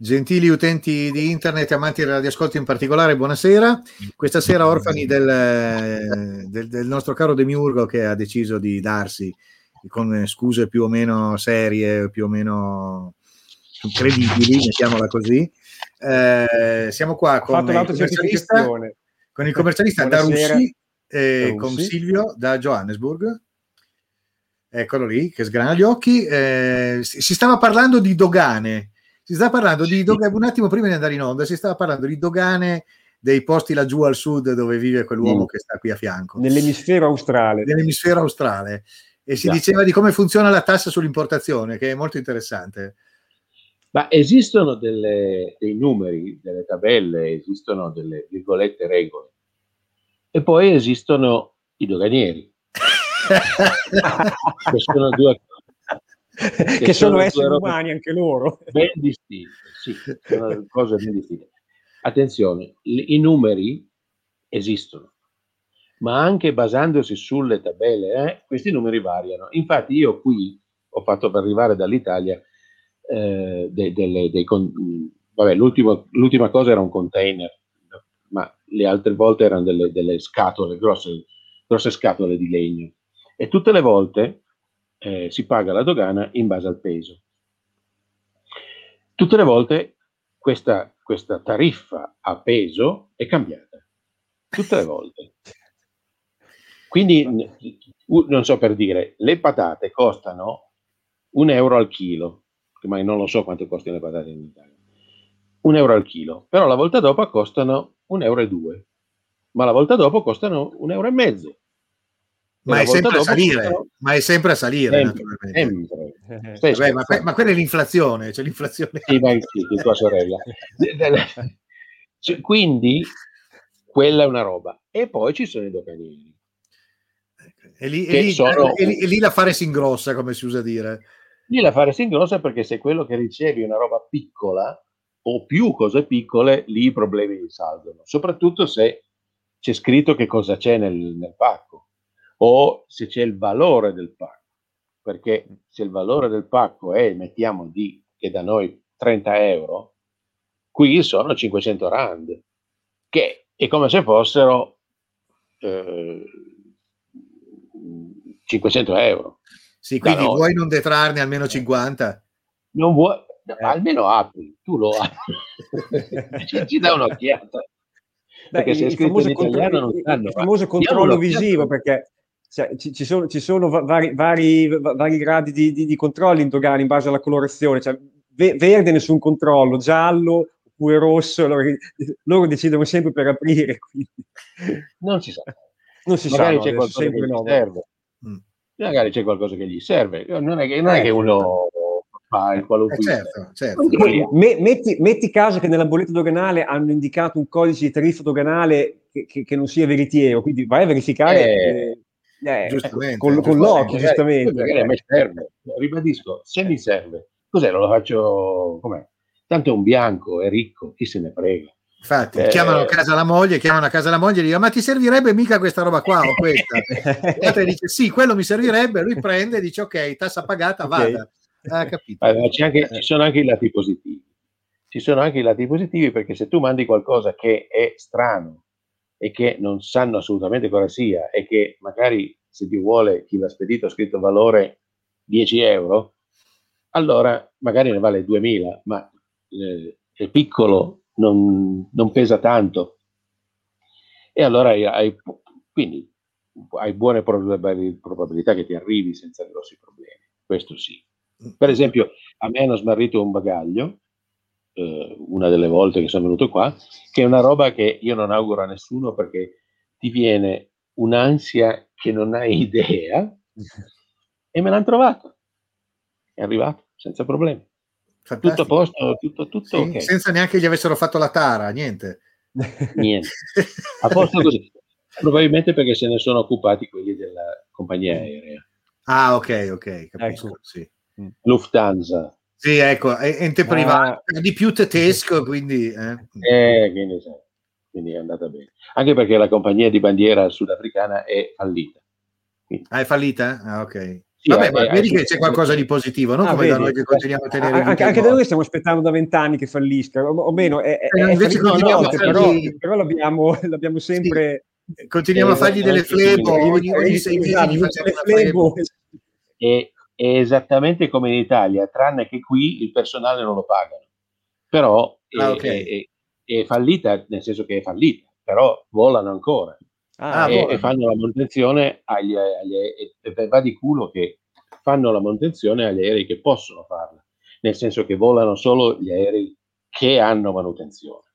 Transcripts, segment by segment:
Gentili utenti di internet e amanti del radioascolto in particolare, buonasera. Questa sera orfani del, del, del, nostro caro Demiurgo che ha deciso di darsi con scuse più o meno serie, più o meno credibili, mettiamola così. Eh, siamo qua con il commercialista, con il commercialista da Russi e con Silvio da Johannesburg. Eccolo lì, che sgrana gli occhi. Eh, si stava parlando di dogane si sta parlando di dogane, un attimo prima di andare in onda, si stava parlando di dogane dei posti laggiù al sud dove vive quell'uomo mm. che sta qui a fianco. Nell'emisfero australe. Nell'emisfero australe. E si yeah. diceva di come funziona la tassa sull'importazione, che è molto interessante. Ma esistono delle, dei numeri, delle tabelle, esistono delle virgolette regole. E poi esistono i doganieri. che sono due che, che sono, sono esseri umani anche loro. Ben distinte, sì, sono cose ben distinte. Attenzione, i numeri esistono, ma anche basandosi sulle tabelle, eh, questi numeri variano. Infatti io qui ho fatto per arrivare dall'Italia eh, dei, delle, dei con, vabbè, l'ultima cosa era un container, ma le altre volte erano delle, delle scatole, grosse, grosse scatole di legno. E tutte le volte eh, si paga la dogana in base al peso. Tutte le volte questa, questa tariffa a peso è cambiata, tutte le volte. Quindi, non so per dire, le patate costano un euro al chilo, ma non lo so quanto costano le patate in Italia. Un euro al chilo, però la volta dopo costano un euro e due, ma la volta dopo costano un euro e mezzo ma è, sempre a salire, ma è sempre a salire, sempre, sempre. Vabbè, ma, ma, quella è l'inflazione, cioè l'inflazione. Sì, ma sì, di tua sorella. Cioè, quindi quella è una roba. E poi ci sono i doganieri. E lì, e, lì, sono... e, lì, e lì, l'affare si ingrossa, come si usa dire. Lì l'affare si ingrossa perché se quello che ricevi è una roba piccola o più cose piccole, lì i problemi risalgono. Soprattutto se c'è scritto che cosa c'è nel, nel pacco o se c'è il valore del pacco, perché se il valore del pacco è, mettiamo di, che da noi 30 euro, qui sono 500 rand, che è come se fossero eh, 500 euro. Sì, quindi vuoi non detrarne almeno 50? Non vuoi, eh. almeno apri, tu lo apri, ci, ci dai un'occhiata. Perché se è scritto in italiano non sanno. Il famoso controllo visivo, perché cioè, ci, ci, sono, ci, sono, vari, vari, vari gradi di, di, di, controlli in dogana in base alla colorazione, cioè, ve, verde nessun controllo, giallo oppure rosso, loro, loro decidono sempre per aprire. Quindi. Non si sa. Non si Magari sa, c'è qualcosa che gli serve. Mm. Magari c'è qualcosa che gli serve. Non è che, non è che uno fa il qualunque. Eh certo, certo. Metti, metti, caso che nella bolletta doganale hanno indicato un codice di tariffa doganale che, che, che non sia veritiero, quindi vai a verificare. Eh, eh, ecco, giustamente, con, con l'occhio, giustamente. Magari a me serve, ribadisco, se mi serve, cos'è? Lo faccio com'è? Tanto è un bianco, è ricco, chi se ne frega. Infatti, eh, chiamano a casa la moglie, chiamano a casa la moglie e dicono: Ma ti servirebbe mica questa roba qua o questa? e dice: Sì, quello mi servirebbe. Lui prende e dice: Ok, tassa pagata, okay. vada. Ah, capito. Allora, anche, ci sono anche i lati positivi. Ci sono anche i lati positivi perché se tu mandi qualcosa che è strano, e che non sanno assolutamente cosa sia e che magari se ti vuole chi l'ha spedito ha scritto valore 10 euro, allora magari ne vale 2000, ma eh, è piccolo, non, non, pesa tanto. E allora hai, hai, quindi hai buone probabilità che ti arrivi senza grossi problemi. Questo sì. Per esempio, a me hanno smarrito un bagaglio eh, una delle volte che sono venuto qua, che è una roba che io non auguro a nessuno perché ti viene un'ansia che non hai idea e me l'hanno trovato. È arrivato senza problemi. Fantastico. Tutto a posto, tutto, tutto sì, okay. Senza neanche gli avessero fatto la tara, niente. Niente. A posto così. Probabilmente perché se ne sono occupati quelli della compagnia aerea. Ah, ok, ok, capisco. Ecco. Sì. Lufthansa. Sì, ecco, è ente privato, ah. di più tedesco, quindi... Eh. Eh, quindi, quindi, è andata bene. Anche perché la compagnia di bandiera sudafricana è fallita. Quindi. Ah, è fallita? Ah, ok. Sì, Vabbè, ma vedi che c'è qualcosa di positivo, non ah, come vedi, da noi che continuiamo a tenere anche, anche da noi stiamo aspettando da vent'anni che fallisca, o, o meno, è, è, eh, invece continuiamo volte, però, però l'abbiamo, l'abbiamo sempre... Sì. Continuiamo eh, a fargli delle flebo, ogni, ogni sei mesi flebo. E, è esattamente come in Italia, tranne che qui il personale non lo pagano. Però ah, okay. è, è, è, fallita, nel senso che è fallita, però volano ancora. Ah, e, e, fanno la manutenzione agli, agli, e va di culo che fanno la manutenzione agli aerei che possono farla, nel senso che volano solo gli aerei che hanno manutenzione,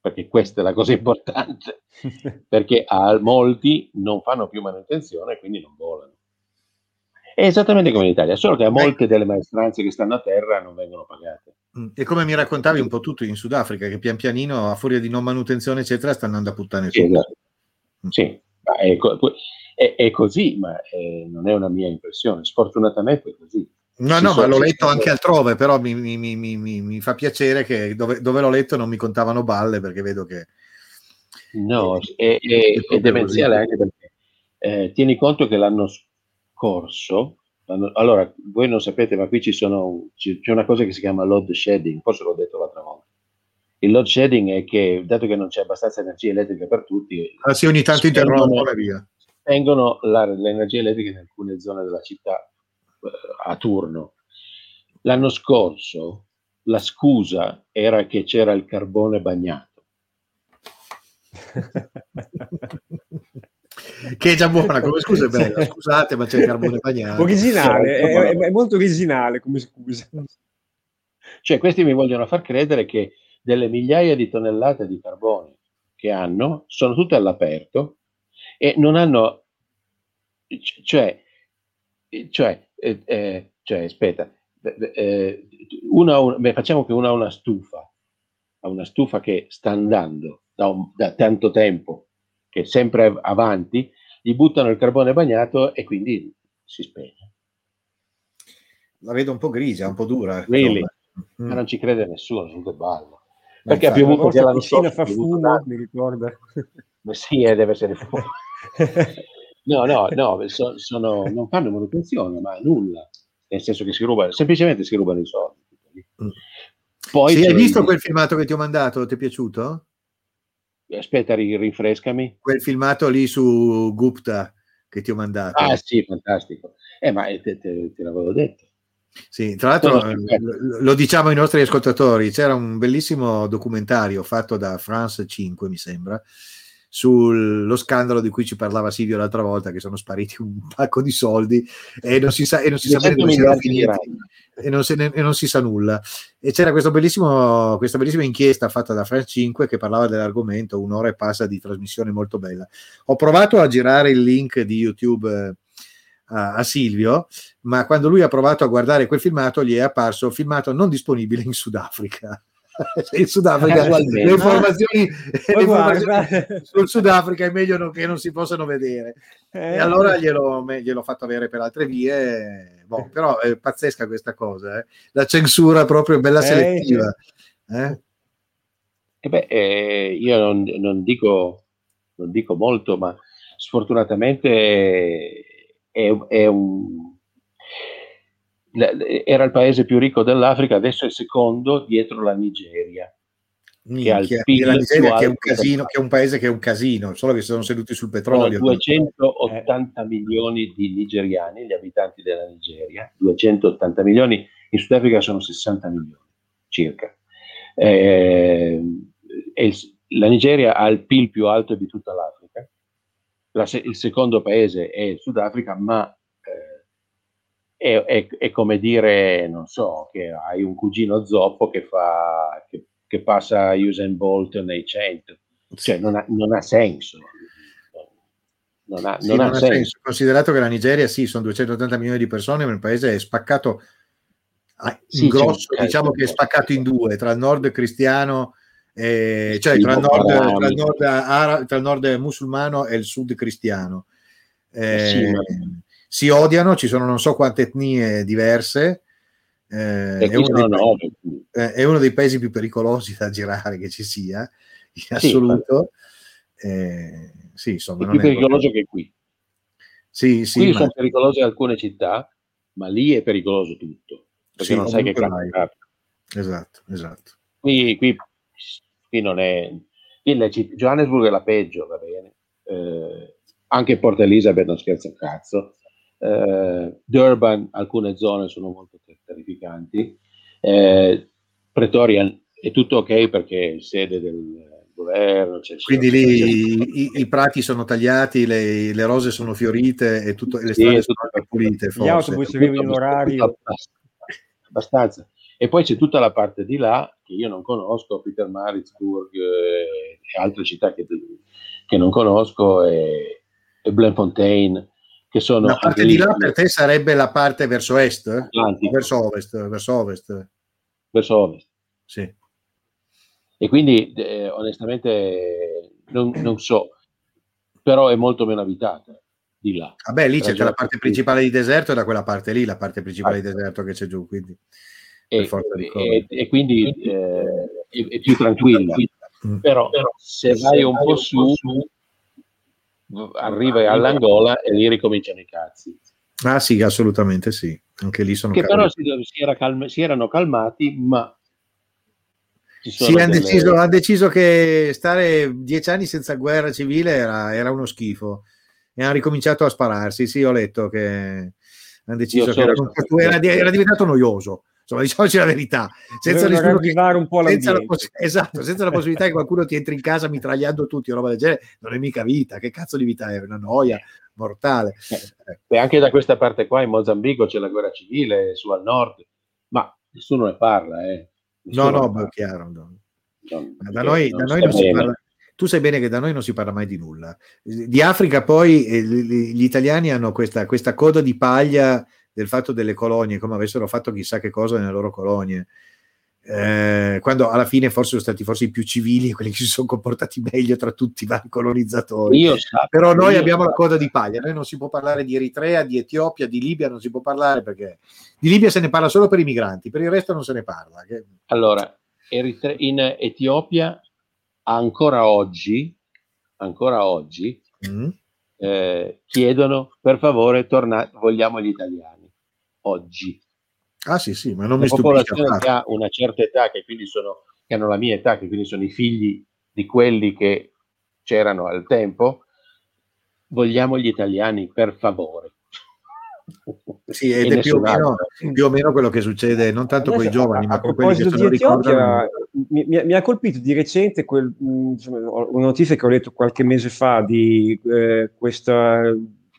perché questa è la cosa importante, perché a molti non fanno più manutenzione e quindi non volano. È esattamente come in Italia, solo che a molte delle maestranze che stanno a terra non vengono pagate. Mm, e come mi raccontavi un po' tutto in Sudafrica, che pian pianino, a furia di non manutenzione, eccetera, stanno andando a puttane sì, esatto. Mm. Sì, è, è, è, così, ma è, non è una mia impressione. Sfortunatamente è così. No, si no, ma l'ho letto anche altrove, però mi, mi, mi, mi, fa piacere che dove, dove, l'ho letto non mi contavano balle perché vedo che... No, è, è demenziale anche perché eh, tieni conto che l'anno corso, allora voi non sapete, ma qui ci sono, c'è una cosa che si chiama load shedding, forse l'ho detto l'altra volta. Il load shedding è che, dato che non c'è abbastanza energia elettrica per tutti, ah, sì, ogni tanto interrompono via. Spengono la, l'energia elettrica in alcune zone della città eh, a turno. L'anno scorso la scusa era che c'era il carbone bagnato. che è già buona come scusa è bella scusate ma c'è il carbone bagnato. Originale è, è, molto originale come scusa. Cioè questi mi vogliono far credere che delle migliaia di tonnellate di carbone che hanno sono tutte all'aperto e non hanno cioè cioè, eh, eh, cioè aspetta eh, una, una, beh, facciamo che una ha una stufa ha una stufa che sta andando da, un, da tanto tempo che è sempre avanti, gli buttano il carbone bagnato e quindi si spegne. La vedo un po' grigia, un po' dura. Really? Mm. Ma non ci crede nessuno, che ballo. Perché ha piovuto che la piscina fa fumo, mi ricorda. Ma sì, eh, deve essere fumo. no, no, no, so, sono, non fanno manutenzione, ma nulla. Nel senso che si rubano, semplicemente si rubano i soldi. Mm. Poi sì, hai visto quel filmato che ti ho mandato? Ti è piaciuto? Aspetta, rinfrescami. Quel filmato lì su Gupta che ti ho mandato. Ah sì, fantastico. Eh, ma te, te, te l'avevo detto. Sì, tra l'altro lo diciamo ai nostri ascoltatori, c'era un bellissimo documentario fatto da France 5, mi sembra, sullo scandalo di cui ci parlava Silvio l'altra volta, che sono spariti un pacco di soldi e non si sa, e non si sa bene dove siano finiti e non, ne, e non, si sa nulla. E c'era questa bellissima inchiesta fatta da France 5 che parlava dell'argomento, un'ora e passa di trasmissione molto bella. Ho provato a girare il link di YouTube. Eh, a, a, Silvio, ma quando lui ha provato a guardare quel filmato gli è apparso filmato non disponibile in Sudafrica. in Sudafrica le informazioni, le informazioni sul Sudafrica è meglio non, che non si possano vedere eh. e allora glielo, gliel'ho fatto avere per altre vie boh, però è pazzesca questa cosa eh. la censura proprio bella eh, selettiva eh? beh, eh, io non, non, dico, non dico molto ma sfortunatamente è, è un era il paese più ricco dell'Africa, adesso è secondo dietro la Nigeria. Minchia, che, PIL la Nigeria che è, un casino, che è un paese che è un casino, solo che sono seduti sul petrolio. Sono 280 milioni di nigeriani, gli abitanti della Nigeria, 280 milioni, in Sudafrica sono 60 milioni circa. Eh, la Nigeria ha il PIL più alto di tutta l'Africa, la, il secondo paese è il Sudafrica, ma è, è, è, come dire, non so, che hai un cugino zoppo che, fa, che, che passa Usain Bolt nei 100, cioè non ha, non ha senso. Non ha, sì, non ha, senso. senso. Considerato che la Nigeria, sì, sono 280 milioni di persone, ma il paese è spaccato in sì, grosso, diciamo che è spaccato in due, tra il nord cristiano, eh, cioè tra il nord, tra, il nord ara, tra il nord musulmano e il sud cristiano. Eh, sì, ma si odiano, ci sono non so quante etnie diverse. Eh, è, uno paesi, eh, è, uno dei paesi più pericolosi da girare che ci sia, in assoluto. Eh, sì, insomma, è più pericoloso è... che qui. Sì, sì, qui ma... sono pericolose alcune città, ma lì è pericoloso tutto, perché sì, non sai che cazzo Esatto, esatto. Qui, qui, qui non è... Qui Johannesburg è la peggio, va bene. Eh, anche Port Elizabeth non scherza un cazzo. Eh, Durban, alcune zone sono molto terrificanti. Eh, Pretoria è tutto ok perché è sede del governo. Quindi lì i, i, prati sono tagliati, le, le, rose sono fiorite e, tutto, e le strade sì, sono pulite. Forse. Gli autobus arrivano in orario. Abbastanza. E poi c'è tutta la parte di là che io non conosco, Peter Maritzburg eh, e altre città che, che non conosco, e, e Blenfontein, che sono... La parte di là per te sarebbe la parte verso est? Atlantico. Verso ovest? Verso ovest. Verso ovest. Sì. E quindi eh, onestamente non, non, so, però è molto meno abitata di là. Vabbè, lì c'è la parte principale di deserto e da quella parte lì la parte principale ah. di deserto che c'è giù, quindi... E, e, e, quindi eh, è, è, più tranquilla. Mm. Però, però, se vai un po' su, arriva all'Angola e lì ricominciano i cazzi. Ah sì, assolutamente sì. Anche lì sono che però si, si, era calma, si, erano calmati, ma sì, hanno delle... deciso, han deciso, che stare dieci anni senza guerra civile era, era, uno schifo e hanno ricominciato a spararsi. Sì, ho letto che hanno deciso che era, era, era diventato noioso insomma diciamoci la verità. Senza, che, un po senza, la poss- esatto, senza la possibilità che qualcuno ti entri in casa mitragliando tutti o roba del genere non è mica vita. Che cazzo di vita è? Una noia mortale. Eh, e anche da questa parte qua in Mozambico c'è la guerra civile su al nord ma nessuno ne parla eh. no no ma è chiaro no. Non, da noi, da noi non si parla. Tu sai bene che da noi non si parla mai di nulla. Di Africa poi eh, gli italiani hanno questa, questa coda di paglia del fatto delle colonie, come avessero fatto chissà che cosa nelle loro colonie. Eh, quando alla fine forse sono stati forse i più civili quelli che si sono comportati meglio tra tutti i vari colonizzatori io però noi io abbiamo la coda di paglia noi non si può parlare di Eritrea, di Etiopia, di Libia non si può parlare perché di Libia se ne parla solo per i migranti per il resto non se ne parla allora in Etiopia ancora oggi ancora oggi mm. eh, chiedono per favore tornate vogliamo gli italiani oggi. Ah sì, sì, ma non una mi popolazione che ha una certa età, che quindi sono, che hanno la mia età, che quindi sono i figli di quelli che c'erano al tempo, vogliamo gli italiani per favore. Sì, ed è più o, meno, più o, meno, quello che succede non tanto con i giovani, ma con quelli che se lo ricordano. Mi, mi, mi, ha colpito di recente quel, insomma, una notizia che ho letto qualche mese fa di eh, questa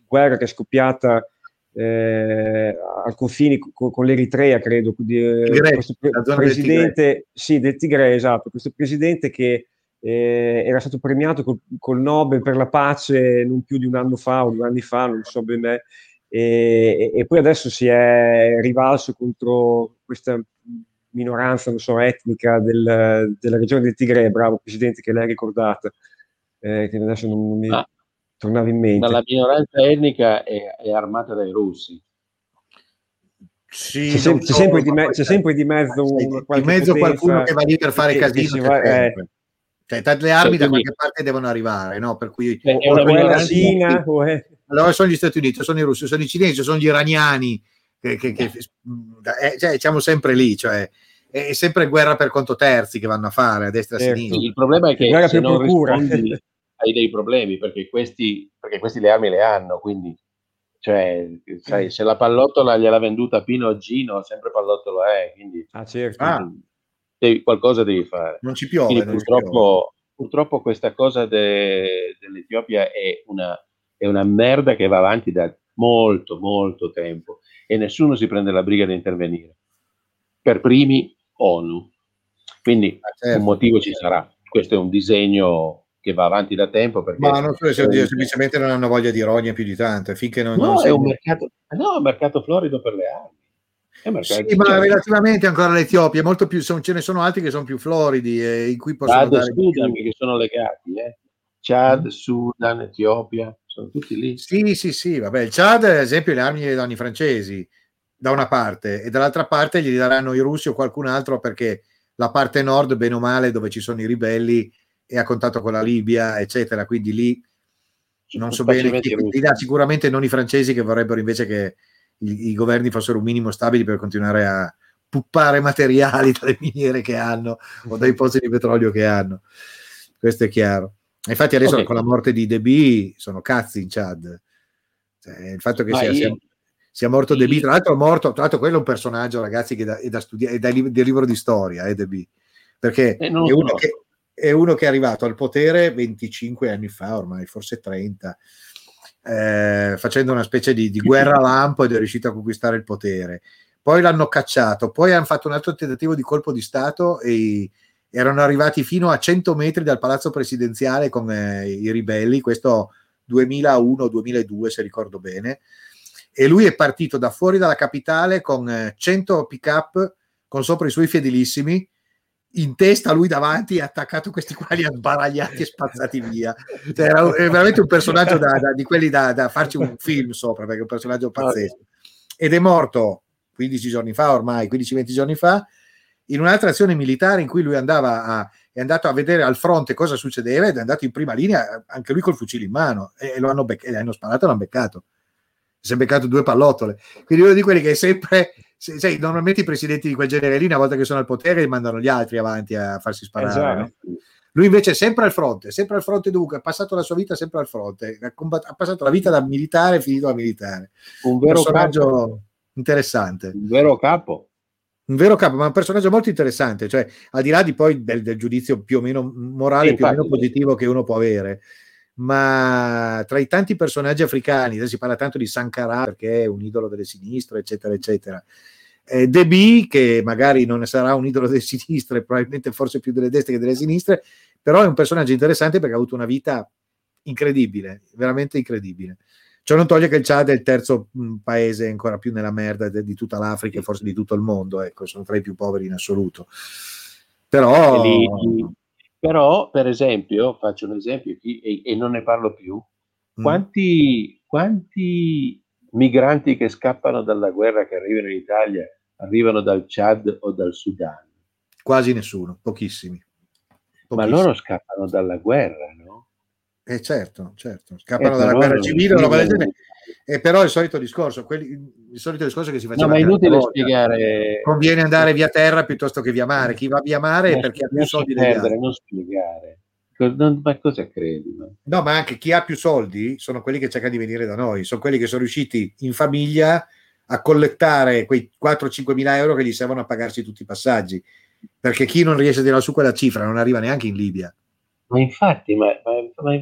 guerra che è scoppiata eh, al confine con, con, l'Eritrea, credo, di, eh, Tigre, questo pre- presidente, del sì, del Tigre, esatto, questo presidente che eh, era stato premiato col, col, Nobel per la pace non più di un anno fa o due anni fa, non so bene, e, e, poi adesso si è rivalso contro questa minoranza, non so, etnica del, della regione del Tigre, bravo presidente che l'hai ricordata, eh, che adesso non, non mi... Ah tornava in mente. Ma la minoranza etnica è, è armata dai russi. Sì, c'è, sem- c'è, sempre di me- c'è, sempre di mezzo, un, in mezzo qualcuno che va lì per fare casino. Va, eh. cioè, tante le armi cioè, da qualche parte devono arrivare, no? Per cui è una o Cina, o è... Allora sono gli Stati Uniti, sono i russi, sono i cinesi, sono gli iraniani, che, che, che eh, cioè, siamo sempre lì, cioè è sempre guerra per conto terzi che vanno a fare a destra e a certo. sinistra. Il problema è che se non rispondi, hai dei problemi perché questi, perché questi le armi le hanno, quindi cioè, sai, se la pallottola gliel'ha venduta Pino o Gino, sempre pallottolo è, quindi, ah, certo. ah. Devi, qualcosa devi fare. Non ci piove. Non purtroppo, ci piove. purtroppo, questa cosa de, dell'Etiopia è una, è una merda che va avanti da molto, molto tempo e nessuno si prende la briga di intervenire. Per primi ONU. Quindi ah, certo. un motivo ci sarà. Questo è un disegno che va avanti da tempo. Perché Ma non so se eh, semplicemente non hanno voglia di rogne più di tante, finché non... No, non è un mercato, no, un mercato florido per le armi. Sì, ma relativamente ancora all'Etiopia, molto più, son, ce ne sono altri che sono più floridi e in cui possono Chad dare Sudan che sono legati, eh? Chad, mm. Sudan, Etiopia, sono tutti lì. Sì, sì, sì, vabbè, il Chad ad esempio le armi le danno i francesi da una parte e dall'altra parte gli daranno i russi o qualcun altro perché la parte nord, bene o male, dove ci sono i ribelli, e a contatto con la Libia, eccetera. Quindi lì non so bene, chi, dà sicuramente non i francesi che vorrebbero invece che, i, i governi fossero un minimo stabili per continuare a puppare materiali dalle miniere che hanno o dai pozzi di petrolio che hanno. Questo è chiaro. Infatti adesso okay. con la morte di DB sono cazzi in Chad. Cioè, il fatto che sia, sia, sia, morto DB, tra l'altro, morto, tra l'altro quello è un personaggio, ragazzi, che da, è da studiare, è da, del libro di storia, eh, DB, perché eh, è, uno che, è, uno che, è arrivato al potere 25 anni fa, ormai, forse 30, eh, facendo una specie di, di guerra lampo ed è riuscito a conquistare il potere. Poi l'hanno cacciato, poi hanno fatto un altro tentativo di colpo di Stato e erano arrivati fino a 100 metri dal palazzo presidenziale con eh, i ribelli, questo 2001-2002 se ricordo bene, e lui è partito da fuori dalla capitale con 100 eh, pick-up con sopra i suoi fedelissimi, in testa lui davanti e attaccato questi qua li ha sbaragliati e spazzati via. Cioè, era veramente un personaggio da, da, di quelli da, da, farci un film sopra, perché è un personaggio pazzesco. Ed è morto 15 giorni fa ormai, 15-20 giorni fa, in un'altra azione militare in cui lui andava a, è andato a vedere al fronte cosa succedeva ed è andato in prima linea anche lui col fucile in mano e lo hanno, bec- e hanno sparato e l'hanno beccato. Si è beccato due pallottole. Quindi uno di quelli che è sempre, sai, normalmente i presidenti di quel genere lì, una volta che sono al potere, mandano gli altri avanti a farsi sparare. Esatto. No? Lui invece è sempre al fronte, sempre al fronte dovunque, ha passato la sua vita sempre al fronte, ha, combatt- ha passato la vita da militare e finito da militare. Un vero personaggio capo. interessante. Un vero capo un vero capo, ma un personaggio molto interessante, cioè al di là di poi del, del giudizio più o meno morale, sì, più o meno positivo che uno può avere, ma tra i tanti personaggi africani, si parla tanto di Sankara perché è un idolo delle sinistre, eccetera, eccetera. Eh, Debi, che magari non sarà un idolo delle sinistre, probabilmente forse più delle destre che delle sinistre, però è un personaggio interessante perché ha avuto una vita incredibile, veramente incredibile. Ciò non toglie che il Chad è il terzo mh, paese ancora più nella merda de, di tutta l'Africa e forse di tutto il mondo, ecco, sono tra i più poveri in assoluto. Però... Lì, però per esempio, faccio un esempio e, e non ne parlo più, mm. quanti, quanti migranti che scappano dalla guerra che arrivano in Italia arrivano dal Chad o dal Sudan? Quasi nessuno, pochissimi. pochissimi. Ma loro scappano dalla guerra, eh certo, certo, scappano eh, dalla guerra civile o roba del genere. E però il solito discorso, quelli, il solito discorso che si faceva. No, ma è inutile volta. spiegare. Conviene andare via terra piuttosto che via mare. Chi va via mare è perché ha più soldi perdere, non spiegare. Non, ma cosa credi? No? no, ma anche chi ha più soldi sono quelli che cercano di venire da noi, sono quelli che sono riusciti in famiglia a collettare quei 4-5 mila euro che gli servono a pagarsi tutti i passaggi. Perché chi non riesce a tirare su quella cifra non arriva neanche in Libia. Ma infatti, ma, ma, ma,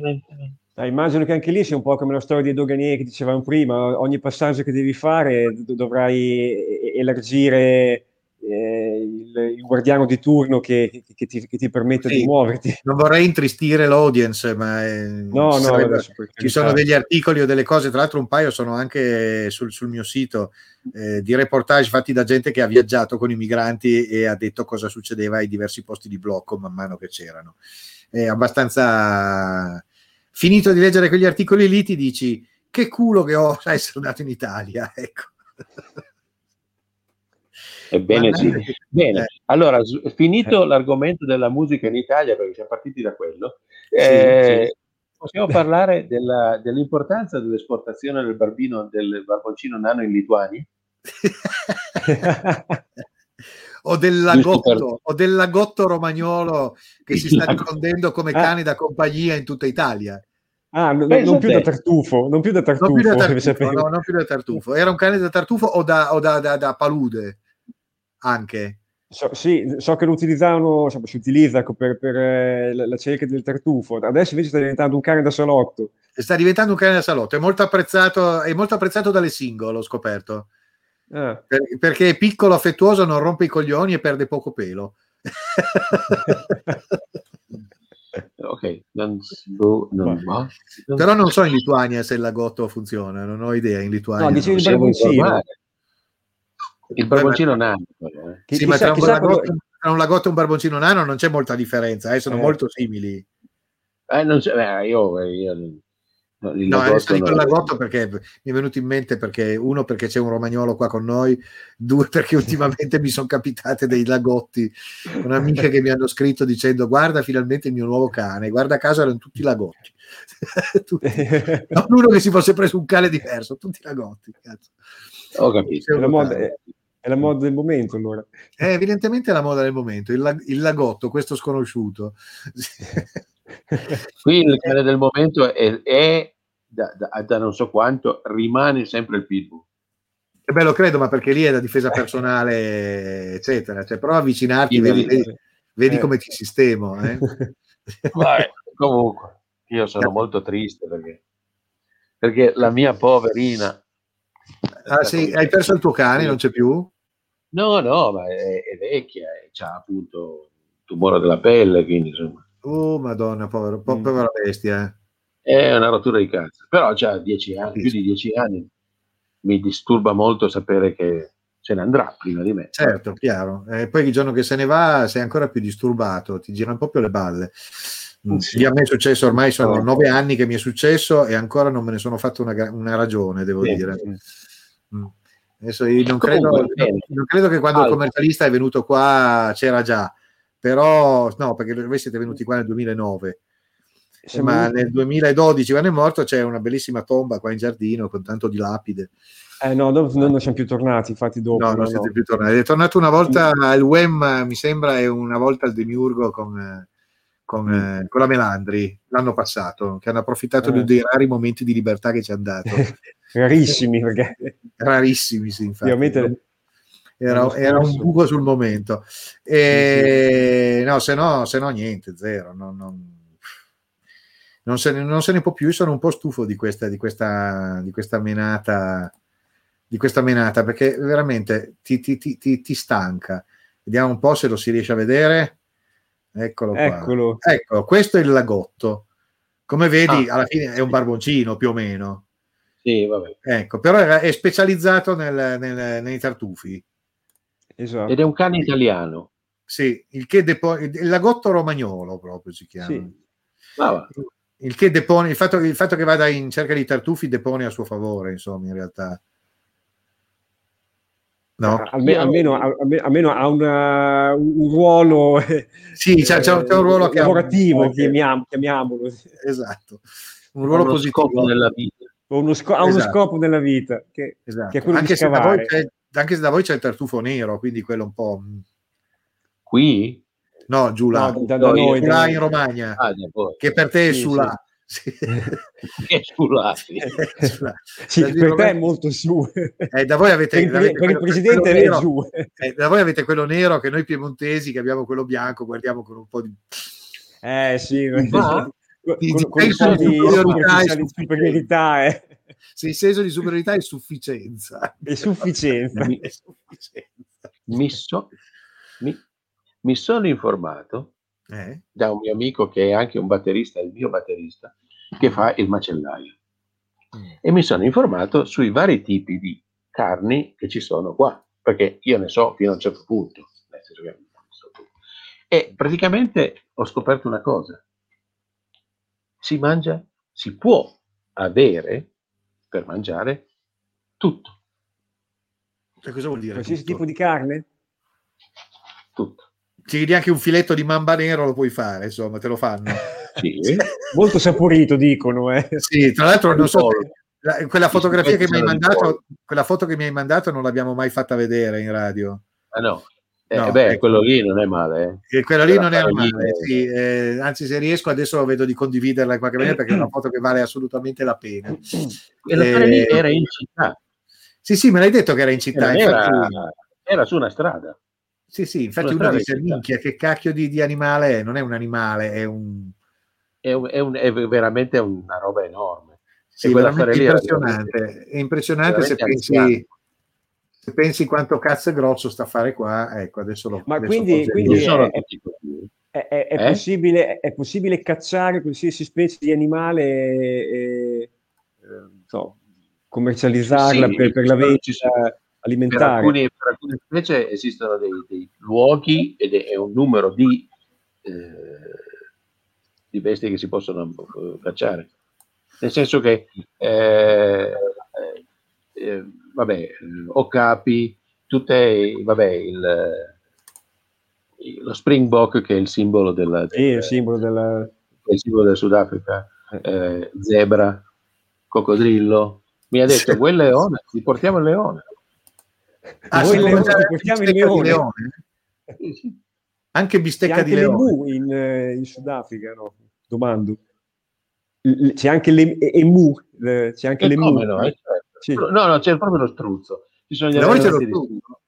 ma immagino che anche lì sia un po' come la storia dei doganieri che dicevamo prima, ogni passaggio che devi fare dovrai elargire eh, il, il, guardiano di turno che, che, ti, che ti, permette sì, di muoverti. Non vorrei intristire l'audience, ma eh, no, ci, no, sarebbe, ci sono degli articoli o delle cose, tra l'altro un paio sono anche sul, sul mio sito, eh, di reportage fatti da gente che ha viaggiato con i migranti e ha detto cosa succedeva ai diversi posti di blocco man mano che c'erano. È abbastanza finito di leggere quegli articoli lì ti dici che culo che ho a essere nato in Italia ecco Ebbene sì. Bene, eh. allora finito eh. l'argomento della musica in Italia, perché siamo partiti da quello, eh, sì. possiamo parlare della, dell'importanza dell'esportazione del barbino, del barboncino nano in Lituania? o del lagotto, o del lagotto romagnolo che si sta diffondendo come ah. cane da compagnia in tutta Italia. Ah, non, non più da tartufo, non più da tartufo. Non più da tartufo, no, non più da tartufo. Era un cane da tartufo o da, o da, da, da palude anche. So, sì, so che lo utilizzavano, si utilizza per, per eh, la cerca del tartufo. Adesso invece sta diventando un cane da salotto. Sta diventando un cane da salotto, è molto apprezzato, è molto apprezzato dalle single, ho scoperto. Eh. Per, perché è piccolo, affettuoso, non rompe i coglioni e perde poco pelo. ok, non, boh, non, non, però non so in Lituania se il lagotto funziona, non ho idea. In Lituania no, dicevi il barboncino. Il barboncino nano. Eh. Sì, ma tra un, lagotto, tra un, lagotto, e un barboncino nano non c'è molta differenza, eh, sono eh. molto simili. Eh, non c'è, beh, io, io il no, adesso dico il lagotto perché mi è venuto in mente perché uno perché c'è un romagnolo qua con noi, due perché ultimamente mi sono capitate dei lagotti, un'amica che mi hanno scritto dicendo guarda finalmente il mio nuovo cane, guarda caso erano tutti lagotti, tutti. non uno che si fosse preso un cane diverso, tutti lagotti. Cazzo. Ho capito. È la, moda, è, è la moda del momento allora. Eh, evidentemente è la moda del momento, il, il lagotto, questo sconosciuto. Qui il cane del momento è, è da, da, da, non so quanto, rimane sempre il pitbull. Che bello, credo, ma perché lì è la difesa personale, eccetera. Cioè, prova a avvicinarti, vedi, vedi, vedi eh. come ti sistemo. Eh? Vai, comunque, io sono molto triste perché, perché la mia poverina... Ah, sì, hai perso il tuo cane, non c'è più? No, no, ma è, è vecchia, ha appunto tumore della pelle, quindi insomma. Oh, madonna, povero, po- mm. povera bestia. Eh. È una rottura di cazzo, però già dieci anni, più di dieci anni, mi disturba molto sapere che se ne andrà prima di me. Certo, chiaro. E poi il giorno che se ne va sei ancora più disturbato, ti girano proprio le balle. Mm, sì. A me è successo ormai sono nove anni che mi è successo e ancora non me ne sono fatto una, una ragione, devo sì, dire. Mm. Adesso io non credo, non credo, che quando il commercialista è venuto qua c'era già, però no, perché voi siete venuti qua nel 2009. Siamo... Ma nel 2012, quando è morto, c'è una bellissima tomba qua in giardino con tanto di lapide. Eh no, noi non siamo più tornati, infatti dopo. No, non no, siete no. più tornati. È tornato una volta al WEM, mi sembra, e una volta al Demiurgo con, con, mm. eh, con la Melandri l'anno passato, che hanno approfittato eh. dei rari momenti di libertà che ci hanno dato. Rarissimi, perché... Rarissimi, sì, infatti. Ovviamente era, era, un buco sul momento. E, no, se no, se no niente, zero. Non, non, non, se ne, non, se ne, può più. Io sono un po' stufo di questa, di questa, di questa menata di questa menata perché veramente ti, ti, ti, ti, stanca. Vediamo un po' se lo si riesce a vedere. Eccolo qua. Eccolo. Ecco, questo è il lagotto. Come vedi, ah, alla fine è un barboncino più o meno. Sì, vabbè. Ecco, però è specializzato nel, nel, nei tartufi. Esatto. Ed è un cane italiano. Sì, il, che depo- il lagotto romagnolo proprio si chiama. Sì. Ah, il, che depone, il, fatto, il fatto che vada in cerca di tartufi depone a suo favore, insomma, in realtà. No. Almeno, almeno, almeno, ha una, un ruolo sì, c'è, c'è, un ruolo lavorativo, chiamiam, chiamiamolo. Esatto, un ruolo uno positivo nella vita. Uno sco- esatto. Ha uno scopo nella vita, che, esatto. che è quello anche di scavare. Se anche se da voi c'è il tartufo nero, quindi quello un po'... Mm. Qui? No, giù là, no, da, da noi, là in Romagna, ah, che per te è sì, su là. Sì. che su là, sì. sì per te è molto su. Eh, da voi avete, per, avete per quello, il presidente è nero, giù. Eh, da voi avete quello nero che noi piemontesi che abbiamo quello bianco guardiamo con un po' di... Eh sì, ma... con, con, con un po' di superiorità, eh se il senso di superiorità è sufficienza. È sufficienza. mi, è sufficienza. Mi, so, mi, mi, sono informato eh? da un mio amico che è anche un batterista, il mio batterista, che fa il macellaio. Mm. E mi sono informato sui vari tipi di carni che ci sono qua, perché io ne so fino a un certo punto. E praticamente ho scoperto una cosa. Si mangia, si può avere per mangiare tutto. E cosa vuol dire? Qualsiasi tipo di carne? Tutto. Ci vedi anche un filetto di mamba nero lo puoi fare, insomma, te lo fanno. sì. Molto saporito, dicono. Eh. Sì, tra l'altro non so... La, quella fotografia che mi hai mandato, quella foto che mi hai mandato non l'abbiamo mai fatta vedere in radio. Ah no, eh, no, beh, ecco. quello lì non è male. Eh. Quello lì non è male, sì, eh, anzi se riesco adesso vedo di condividerla in qualche maniera perché è una foto che vale assolutamente la pena. E la eh, lì era in città. Sì, sì, me l'hai detto che era in città. Era, era, su una strada. Sì, sì, infatti uno dice, minchia, che cacchio di, di, animale è? Non è un animale, è un... È, un, è, un, è veramente una roba enorme. Sì, veramente impressionante. È impressionante se pensi se pensi quanto cazzo è grosso sta a fare qua, ecco, adesso lo Ma quindi, quindi è, è, è, è, eh? possibile, è possibile cacciare qualsiasi specie di animale e, e so, commercializzarla sì, per, per, la vendita alimentare? Per alcune, per alcune, specie esistono dei, dei luoghi ed è, un numero di, eh, di bestie che si possono eh, cacciare. Nel senso che eh, eh, vabbè, Okapi, tutte, vabbè, il, lo Springbok che è il simbolo della, del, sì, il simbolo, della... il simbolo del Sudafrica, eh, zebra, coccodrillo. Mi ha detto, quel leone, ti portiamo il leone. Ah, Voi le, portiamo il leone. leone. Anche bistecca anche di leone. In, eh, in Sudafrica, no? Domando. C'è anche l'emu, c'è anche l'emu. No, eh, certo. Sì. no, no, c'è proprio lo struzzo. Bisogna no, c'è lo struzzo.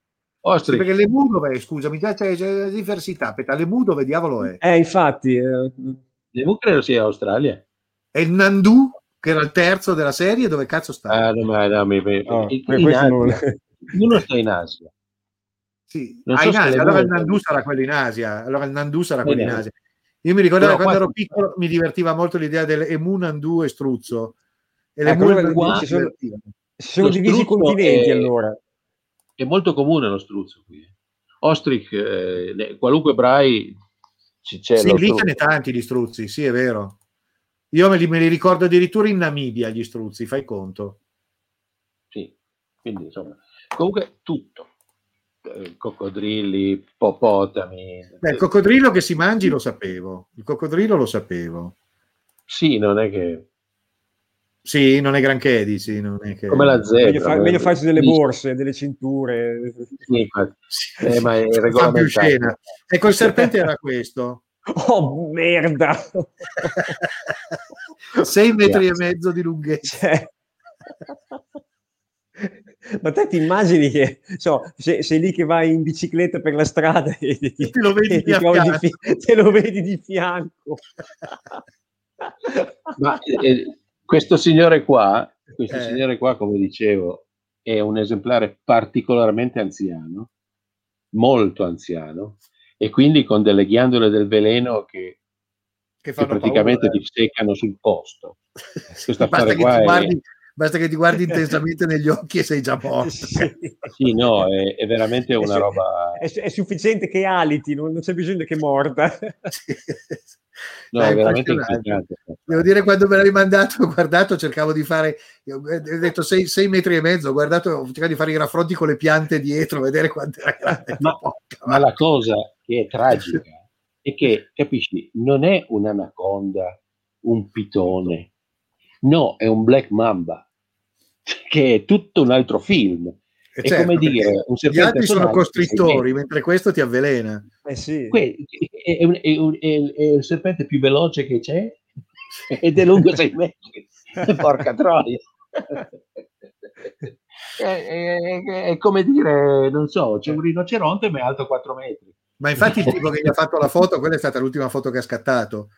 Sì, perché l'emu dove, scusami, c'è, c'è diversità. Aspetta, l'emu dove diavolo è? Eh, infatti. Eh... L'emu credo sia Australia. E il Nandu, che era il terzo della serie, dove cazzo sta? Ah, no, ma, no, mi, mi, oh, in, in non... Uno sta in Asia. Sì, ah, so in Asia. Allora il Nandu sarà quello in Asia. Allora il Nandu sarà quello in Asia. Io mi ricordo quando ero piccolo mi divertiva molto l'idea dell'Emu Nandu e Struzzo. E ecco, allora, qua, ci sono, ci sono divisi i continenti è, allora. È molto comune lo struzzo qui. Ostrich, eh, qualunque brai c'è sì, lì ce ne tanti gli struzzi, sì è vero. Io me li, me li, ricordo addirittura in Namibia gli struzzi, fai conto. Sì, quindi insomma, comunque tutto. Eh, coccodrilli, ippopotami. Beh, il coccodrillo che si mangi lo sapevo, il coccodrillo lo sapevo. Sì, non è che... Sì, non è granché, dici, non è che... Come la zebra. Meglio, fa, meglio farsi delle borse, delle cinture. Sì, ma, eh, ma è regolamentato. Ecco, il serpente era questo. Oh, merda! Sei metri e mezzo di lunghezza. Cioè... Ma te ti immagini che so, sei, sei, lì che vai in bicicletta per la strada e, ti, te, lo vedi, ti di, te lo vedi di fianco. Ma eh, questo signore qua, questo eh. signore qua, come dicevo, è un esemplare particolarmente anziano, molto anziano, e quindi con delle ghiandole del veleno che, che, che praticamente paura, eh. ti seccano sul posto. Questo affare qua è basta che ti guardi intensamente negli occhi e sei già morto. Sì, sì no, è, è, veramente una è, roba... È, è, sufficiente che aliti, non, non c'è bisogno che morda. Sì. No, è, veramente. Devo dire, quando me l'hai mandato, ho guardato, cercavo di fare, ho detto 6 metri e mezzo, ho guardato, ho cercato di fare i raffronti con le piante dietro, vedere quanto era grande. Ma, ma la cosa che è tragica è che, capisci, non è un'anaconda, un pitone, no, è un black mamba che è tutto un altro film. Eh certo, è come dire, un gli altri sono costrittori, mentre questo ti avvelena. Eh sì. Que- è, è, è, è, il serpente più veloce che c'è ed è lungo 6 metri. Porca troia. È, come dire, non so, c'è un rinoceronte ma è alto 4 metri. Ma infatti il tipo che gli ha fatto la foto, quella è stata l'ultima foto che ha scattato.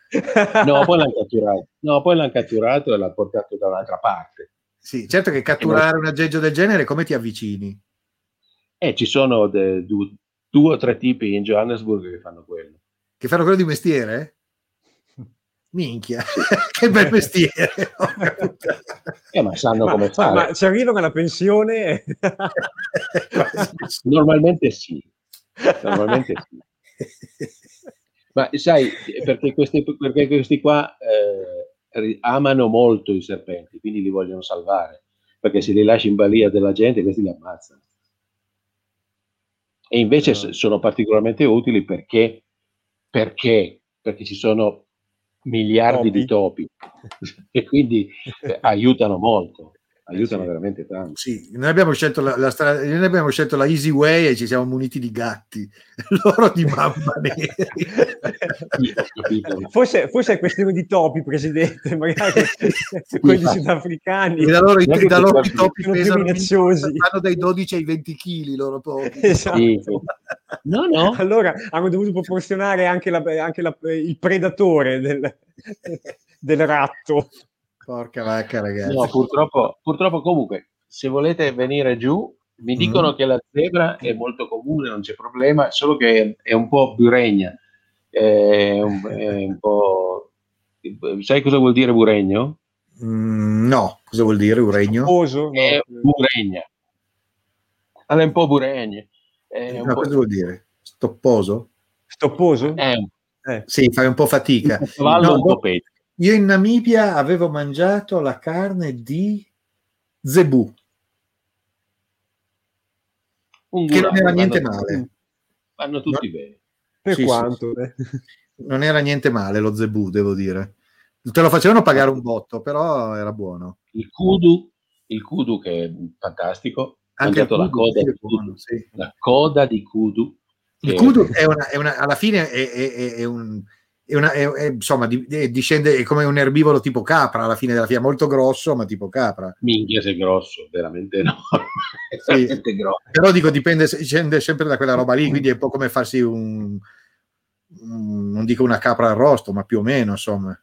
No, poi l'hanno catturato. No, poi l'hanno catturato e l'ha portato da un'altra parte. Sì, certo che catturare un aggeggio del genere, come ti avvicini? Eh, ci sono de, due, due o tre tipi in Johannesburg che fanno quello. Che fanno quello di mestiere? Minchia, che bel mestiere! eh, ma sanno ma, come fare. Ma ci arrivano alla pensione? Normalmente sì. Normalmente sì. Ma sai, perché questi, perché questi qua eh, amano molto i serpenti, quindi li vogliono salvare, perché se li lasci in balia della gente, questi li ammazzano. E invece no. sono particolarmente utili perché, perché, perché ci sono miliardi topi. di topi e quindi eh, aiutano molto aiutano sì. veramente tanto. Sì, noi abbiamo scelto la, la strada, noi abbiamo scelto la easy way e ci siamo muniti di gatti, loro di mamma neri. forse, forse è questione di topi, presidente, magari quelli sudafricani. E da loro, i, da loro i topi pesano vanno dai 12 ai 20 kg loro topi. Esatto. Sì. No, no. Allora hanno dovuto proporzionare anche, la, anche la, il predatore del, del ratto. Porca vacca, ragazzi. No, purtroppo, purtroppo comunque, se volete venire giù, mi dicono mm. che la zebra è molto comune, non c'è problema, solo che è un po' buregna. È un, è un po'... Sai cosa vuol dire buregno? Mm, no, cosa vuol dire buregno? Stopposo? È buregna. Allora, è un po' buregna. no, po'... cosa vuol dire? Stopposo? Stopposo? Eh, eh. Sì, fai un po' fatica. No, un po' peggio. Io in Namibia avevo mangiato la carne di zebu, un che non era niente vanno, male. Vanno tutti no? bene. Per sì, quanto? Sì. Non era niente male lo zebu, devo dire. Te lo facevano pagare un botto, però era buono. Il kudu, il kudu che è fantastico, mangiato la coda, di kudu, sì. la coda di kudu. Il kudu è una, è una, alla fine è, è, è un è una, è, è, insomma, di, discende è come un erbivoro tipo capra alla fine della fiera, molto grosso, ma tipo capra. Minchia, sei grosso, veramente enorme. Sì, grosso. Però dico, dipende, dipende sempre da quella roba lì, quindi è un po' come farsi un, un non dico una capra arrosto, ma più o meno, insomma.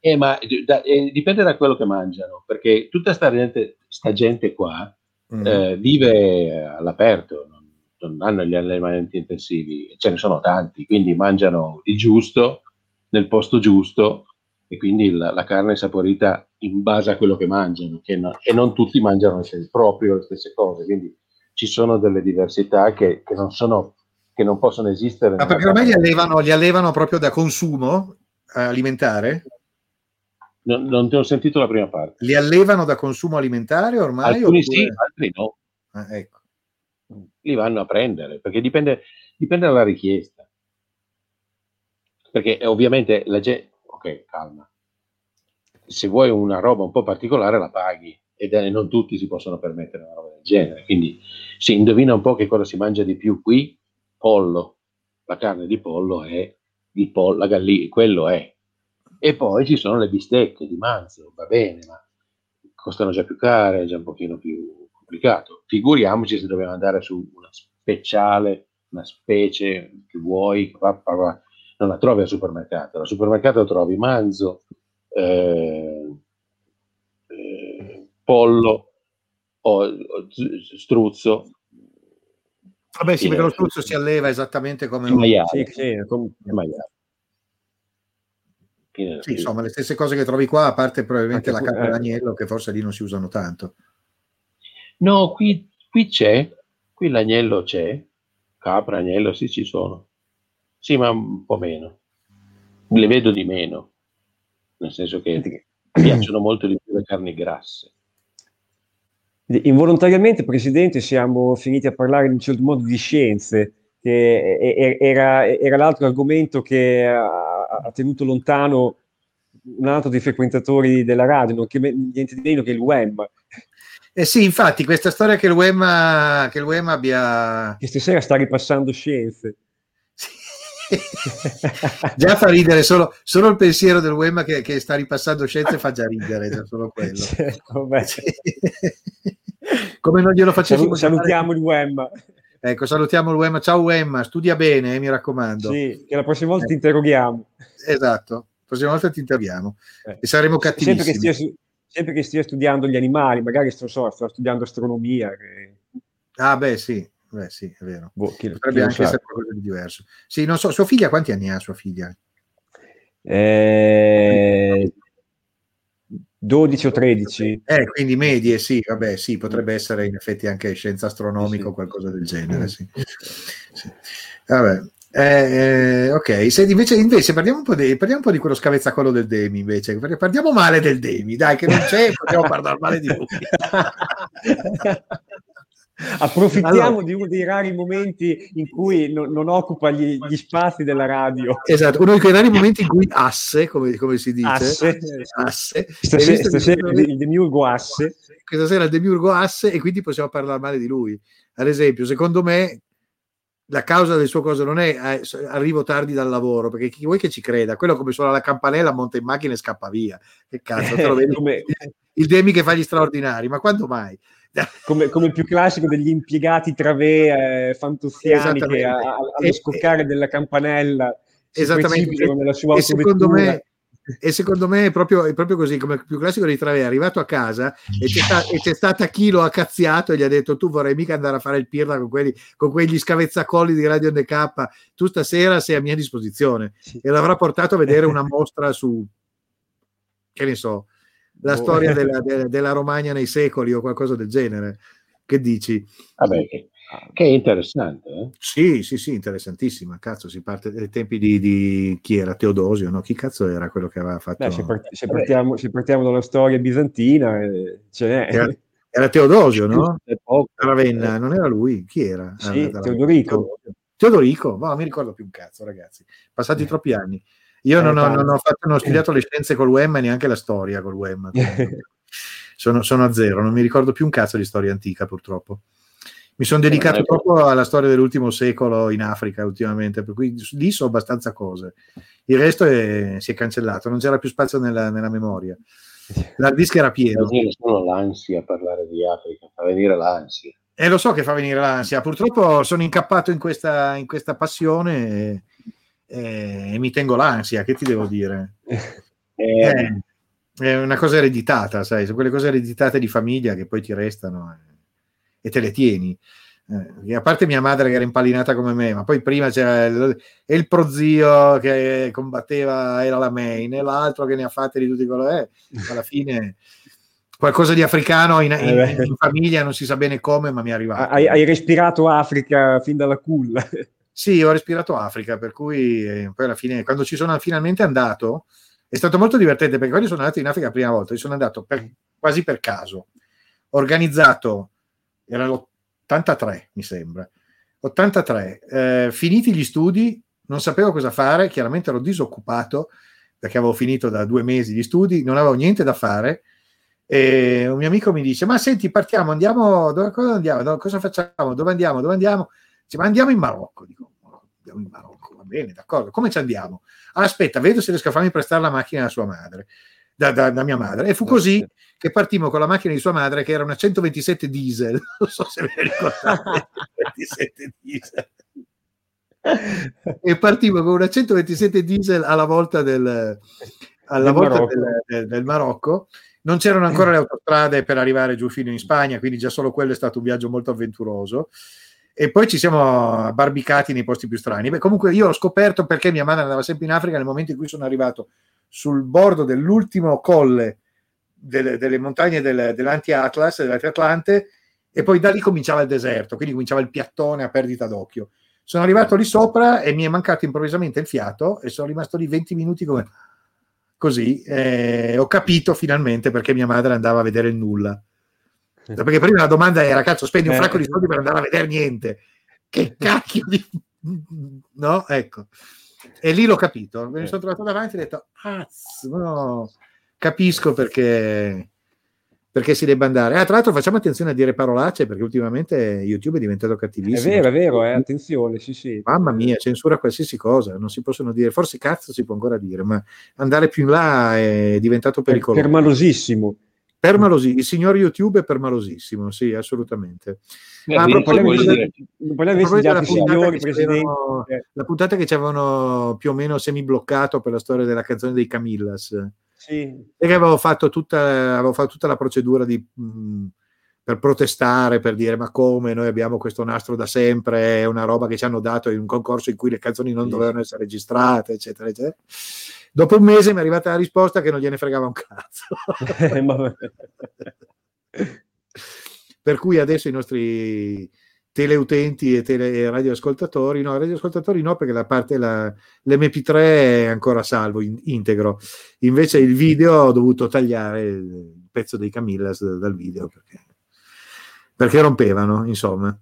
Eh, ma da, eh, dipende da quello che mangiano, perché tutta sta gente, sta gente qua mm. eh, vive all'aperto, non, non hanno gli allevamenti intensivi, ce ne sono tanti, quindi mangiano il giusto nel posto giusto e quindi la, la carne è saporita in base a quello che mangiano che no, e non tutti mangiano proprio le stesse cose, quindi ci sono delle diversità che, che non sono che non possono esistere. Ma perché ormai li allevano, li allevano proprio da consumo eh, alimentare? Non, non, ti ho sentito la prima parte. Li allevano da consumo alimentare ormai? Alcuni oppure... sì, altri no. Ah, ecco. Li vanno a prendere perché dipende, dipende dalla richiesta. Perché ovviamente la gente, ok, calma, se vuoi una roba un po' particolare la paghi e non tutti si possono permettere una roba del genere. Quindi si indovina un po' che cosa si mangia di più qui, pollo, la carne di pollo è di pollo, la gallina, quello è. E poi ci sono le bistecche di manzo, va bene, ma costano già più care, è già un pochino più complicato. Figuriamoci se dobbiamo andare su una speciale, una specie che vuoi, non la trovi al supermercato. Al supermercato trovi manzo, eh, eh, pollo o, struzzo. Vabbè, sì, perché lo struzzo si alleva esattamente come il maiale. Sì, sì, come il maiale. Sì, insomma, le stesse cose che trovi qua, a parte probabilmente Anche la capra eh. d'agnello, che forse lì non si usano tanto. No, qui, qui c'è, qui l'agnello c'è, capra, agnello, sì, ci sono. Sì, ma un po' meno. Le vedo di meno, nel senso che mi piacciono molto di più le carni grasse. Involontariamente, Presidente, siamo finiti a parlare in un certo modo di scienze, che era, era l'altro argomento che ha, ha, tenuto lontano un altro dei frequentatori della radio, non che, niente di meno che il WEM. Eh sì, infatti, questa storia che il WEM, che il WEM abbia... Che stasera sta ripassando scienze. Già fa ridere solo, solo, il pensiero del Wemma che, che, sta ripassando scienze fa già ridere, già solo quello. Certo, Come non glielo facessimo Salutiamo il Wemma. Ecco, salutiamo il Wemma. Ciao Wemma, studia bene, eh, mi raccomando. Sì, che la prossima volta eh. ti interroghiamo. Esatto, la prossima volta ti interroghiamo. Eh. E saremo cattivissimi. Sempre che, stia, sempre che stia studiando gli animali, magari sto, so, sto studiando astronomia. Che... Ah beh, sì. Beh, sì, è vero. Boh, chi, Potrebbe chi anche essere qualcosa di diverso. Sì, non so, sua figlia quanti anni ha sua figlia? Eh, 12 o 13. Eh, quindi medie, sì, vabbè, sì, potrebbe essere in effetti anche scienza astronomica o qualcosa del genere, sì. sì. Vabbè. Eh, ok, se invece, invece parliamo, un po di, parliamo un po' di quello scavezzacollo del Demi invece, parliamo male del Demi, dai che non c'è, possiamo parlare male di lui. Approfittiamo allora, di uno dei rari momenti in cui non, non occupa gli, gli, spazi della radio. Esatto, uno di quei rari momenti in cui asse, come, come si dice, asse, asse. Stasera, stasera il demiurgo asse. Questa sera il demiurgo asse e quindi possiamo parlare male di lui. Ad esempio, secondo me la causa del suo cosa non è eh, arrivo tardi dal lavoro, perché chi vuoi che ci creda? Quello come suona la campanella, monta in macchina e scappa via. Che cazzo, te lo vedi? il Demi che fa gli straordinari, ma quando mai? Come, come, il più classico degli impiegati travè eh, fantusiani che a, a, allo scoccare della campanella esattamente. nella sua e secondo me e secondo me è proprio, è proprio, così come il più classico dei Travè è arrivato a casa e c'è, sta, e c'è stata chi lo ha cazziato e gli ha detto tu vorrei mica andare a fare il pirla con, quelli, con quegli scavezzacolli di Radio NK tu stasera sei a mia disposizione. E l'avrà portato a vedere una mostra su che ne so la boh. storia della, della, della, Romagna nei secoli o qualcosa del genere. Che dici? Vabbè, che, che è interessante. Eh? Sì, sì, sì, interessantissima. Cazzo, si parte dai tempi di, di, chi era Teodosio, no? Chi cazzo era quello che aveva fatto? Beh, se, part- se, partiamo, se, partiamo, dalla storia bizantina, eh, ce n'è. Era, era Teodosio, no? Ravenna, non era lui? Chi era? Sì, ah, Teodorico. Teodorico, no, non mi ricordo più un cazzo, ragazzi. Passati eh. troppi anni. Io non ho, non, ho fatto, non ho, studiato le scienze col WEM e neanche la storia col WEM. sono, sono, a zero, non mi ricordo più un cazzo di storia antica purtroppo. Mi sono dedicato proprio alla storia dell'ultimo secolo in Africa ultimamente, per cui lì so abbastanza cose. Il resto è, si è cancellato, non c'era più spazio nella, nella memoria. L'hard disk era pieno. Solo l'ansia a parlare di Africa, fa venire l'ansia. E eh, lo so che fa venire l'ansia. Purtroppo sono incappato in questa, in questa passione e, e, e, mi tengo l'ansia. Che ti devo dire? Eh. È, è, una cosa ereditata, sai? Sono quelle cose ereditate di famiglia che poi ti restano e, e te le tieni. Eh, a parte mia madre che era impallinata come me, ma poi prima c'era il, il prozio che combatteva, era la main, e l'altro che ne ha fatte di tutti quello è. Alla fine qualcosa di africano in, in, eh in, famiglia, non si sa bene come, ma mi è arrivato. Hai, hai respirato Africa fin dalla culla. Sì, ho respirato Africa, per cui eh, poi alla fine, quando ci sono finalmente andato, è stato molto divertente perché quando sono andato in Africa la prima volta, ci sono andato per, quasi per caso, organizzato, era l'83 mi sembra, 83, eh, finiti gli studi, non sapevo cosa fare, chiaramente ero disoccupato perché avevo finito da due mesi di studi, non avevo niente da fare, e un mio amico mi dice: Ma senti, partiamo, andiamo, dove, cosa andiamo? Dove, cosa facciamo? Dove andiamo? Dove andiamo? Dice, ma andiamo in Marocco. Dico, andiamo in Marocco, va bene, d'accordo. Come ci andiamo? aspetta, vedo se riesco a farmi prestare la macchina da sua madre, da, da, da mia madre. E fu così che partimmo con la macchina di sua madre, che era una 127 diesel. Non so se ve ricordate. 127 diesel. e partimmo con una 127 diesel alla volta del, alla volta Marocco. Del, del, del Marocco non c'erano ancora le autostrade per arrivare giù fino in Spagna, quindi già solo quello è stato un viaggio molto avventuroso. E poi ci siamo barbicati nei posti più strani. Beh, comunque io ho scoperto perché mia madre andava sempre in Africa nel momento in cui sono arrivato sul bordo dell'ultimo colle delle, delle montagne del, dell'Anti-Atlas, dell'Anti-Atlante, e poi da lì cominciava il deserto, quindi cominciava il piattone a perdita d'occhio. Sono arrivato lì sopra e mi è mancato improvvisamente il fiato e sono rimasto lì 20 minuti come così eh, ho capito finalmente perché mia madre andava a vedere il nulla. Perché prima la domanda era: cazzo, spendi un fracco di soldi per andare a vedere niente. Che cacchio di. No, ecco. E lì l'ho capito. Mi sono trovato davanti e ho detto: cazzo, no. capisco perché perché si debba andare. Ah, tra l'altro facciamo attenzione a dire parolacce perché ultimamente YouTube è diventato cattivissimo. È vero, è vero, eh, attenzione, sì, sì. Mamma mia, censura qualsiasi cosa, non si possono dire, forse cazzo si può ancora dire, ma andare più in là è diventato pericoloso. Permalosissimo. Permalosi, il signor YouTube è permalosissimo, sì, assolutamente. Eh, ma a proposito della puntata, la puntata che ci avevano più o meno semi bloccato per la storia della canzone dei Camillas sì. Perché avevo fatto tutta, avevo fatto tutta la procedura di, mh, per protestare, per dire ma come noi abbiamo questo nastro da sempre, è una roba che ci hanno dato in un concorso in cui le canzoni non dovevano essere registrate, eccetera, eccetera. Dopo un mese mi è arrivata la risposta che non gliene fregava un cazzo. per cui adesso i nostri teleutenti e, tele, radioascoltatori, no, radioascoltatori no, perché la parte la, l'MP3 è ancora salvo, in, integro. Invece il video ho dovuto tagliare il pezzo dei Camillas dal video perché, perché rompevano, insomma.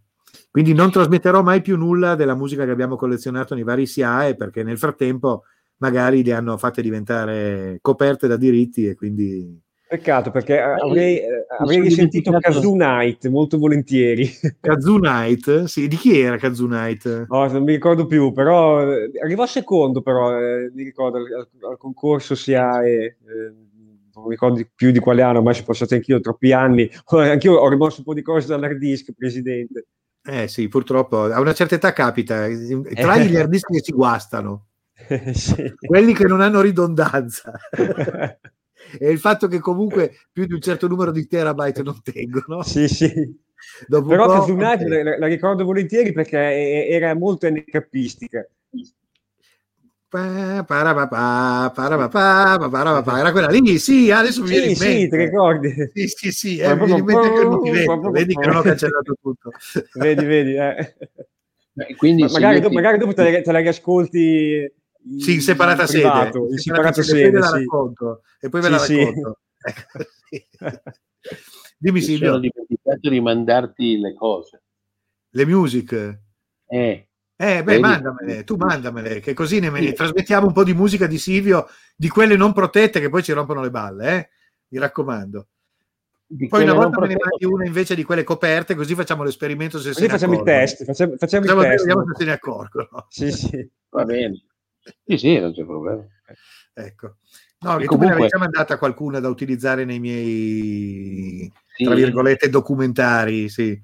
Quindi non trasmetterò mai più nulla della musica che abbiamo collezionato nei vari SIAE perché nel frattempo magari le hanno fatte diventare coperte da diritti e quindi Peccato perché avrei, eh, avrei risentito Kazoo Night molto volentieri. Kazoo Night? Sì, di chi era Kazoo Night? No, non mi ricordo più, però eh, arrivò secondo però, eh, mi ricordo, al, al concorso SIA e eh, non mi ricordo più di quale anno, ma ci sono passati anch'io troppi anni. Anch'io ho rimosso un po' di cose dall'hard disk, Presidente. Eh sì, purtroppo a una certa età capita, tra gli hard disk che si guastano, sì. quelli che non hanno ridondanza. e il fatto che comunque più di un certo numero di terabyte non tengono. Sì, sì. Dopo Però Kazunagi la, la, ricordo volentieri perché era molto NKistica. Era quella lì, sì, adesso mi viene sì, in mente. Sì, ti ricordi? Sì, sì, sì, eh, mi viene in mente che non ti vedo, vedi che non ho cancellato tutto. vedi, vedi, eh. Quindi magari, dopo, magari dopo te, te la riascolti sì, in separata in privato, sede. In separata sede, sede la racconto e poi ve sì, la racconto. Sì. Dimmi Silvio. Ho dimenticato di mandarti le cose. Le music? Eh. Eh, beh, Vedi? mandamele, tu mandamele, che così ne, sì. trasmettiamo un po' di musica di Silvio, di quelle non protette che poi ci rompono le balle, eh? Mi raccomando. Poi una volta me ne mandi una invece di quelle coperte, così facciamo l'esperimento se così se facciamo accorgono. il test, facciamo, facciamo, facciamo il test. Vediamo se se ne accorgono. Sì, sì. Va bene. Sì, sì, non c'è problema. Ecco. No, che comunque... tu me ne avevi già mandata qualcuna da utilizzare nei miei, sì. tra virgolette, documentari, sì.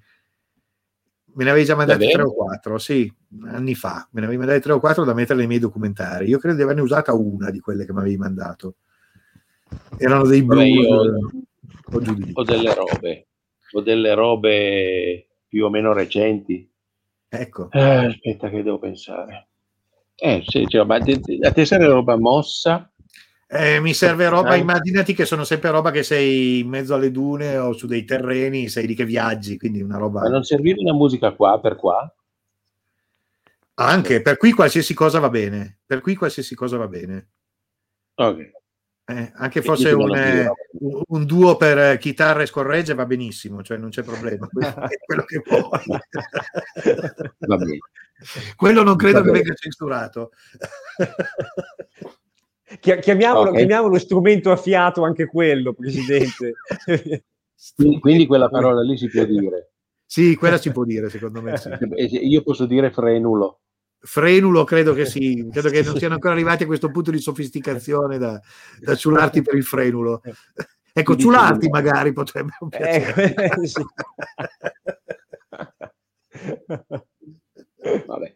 Me ne avevi già mandate tre o quattro, sì, anni fa. Me ne avevi mandate tre o quattro da mettere nei miei documentari. Io credo di averne usata una di quelle che mi avevi mandato. Erano dei blu. Io, o delle robe, o delle robe più o meno recenti. Ecco. Eh, aspetta che devo pensare. Eh, sì, cioè, ma a te serve roba mossa? Eh, mi serve roba, immaginati che sono sempre roba che sei in mezzo alle dune o su dei terreni, sei lì che viaggi, quindi una roba... Ma non serviva una musica qua per qua? Anche, per qui qualsiasi cosa va bene, per qui qualsiasi cosa va bene. Ok. Eh, anche fosse un, eh, un, duo per chitarra e scorregge va benissimo, cioè non c'è problema, è quello che vuoi. Quello non credo che venga censurato. Chiamiamolo, okay. chiamiamolo strumento a fiato anche quello, Presidente. quindi, quindi, quella parola lì si può dire. Sì, quella si può dire, secondo me. Sì. Io posso dire frenulo. Frenulo credo che sì, credo che non siano ancora arrivati a questo punto di sofisticazione da, da ciularti per il frenulo. Ecco, ciularti magari potrebbe un piacere. Eh, sì. Vabbè.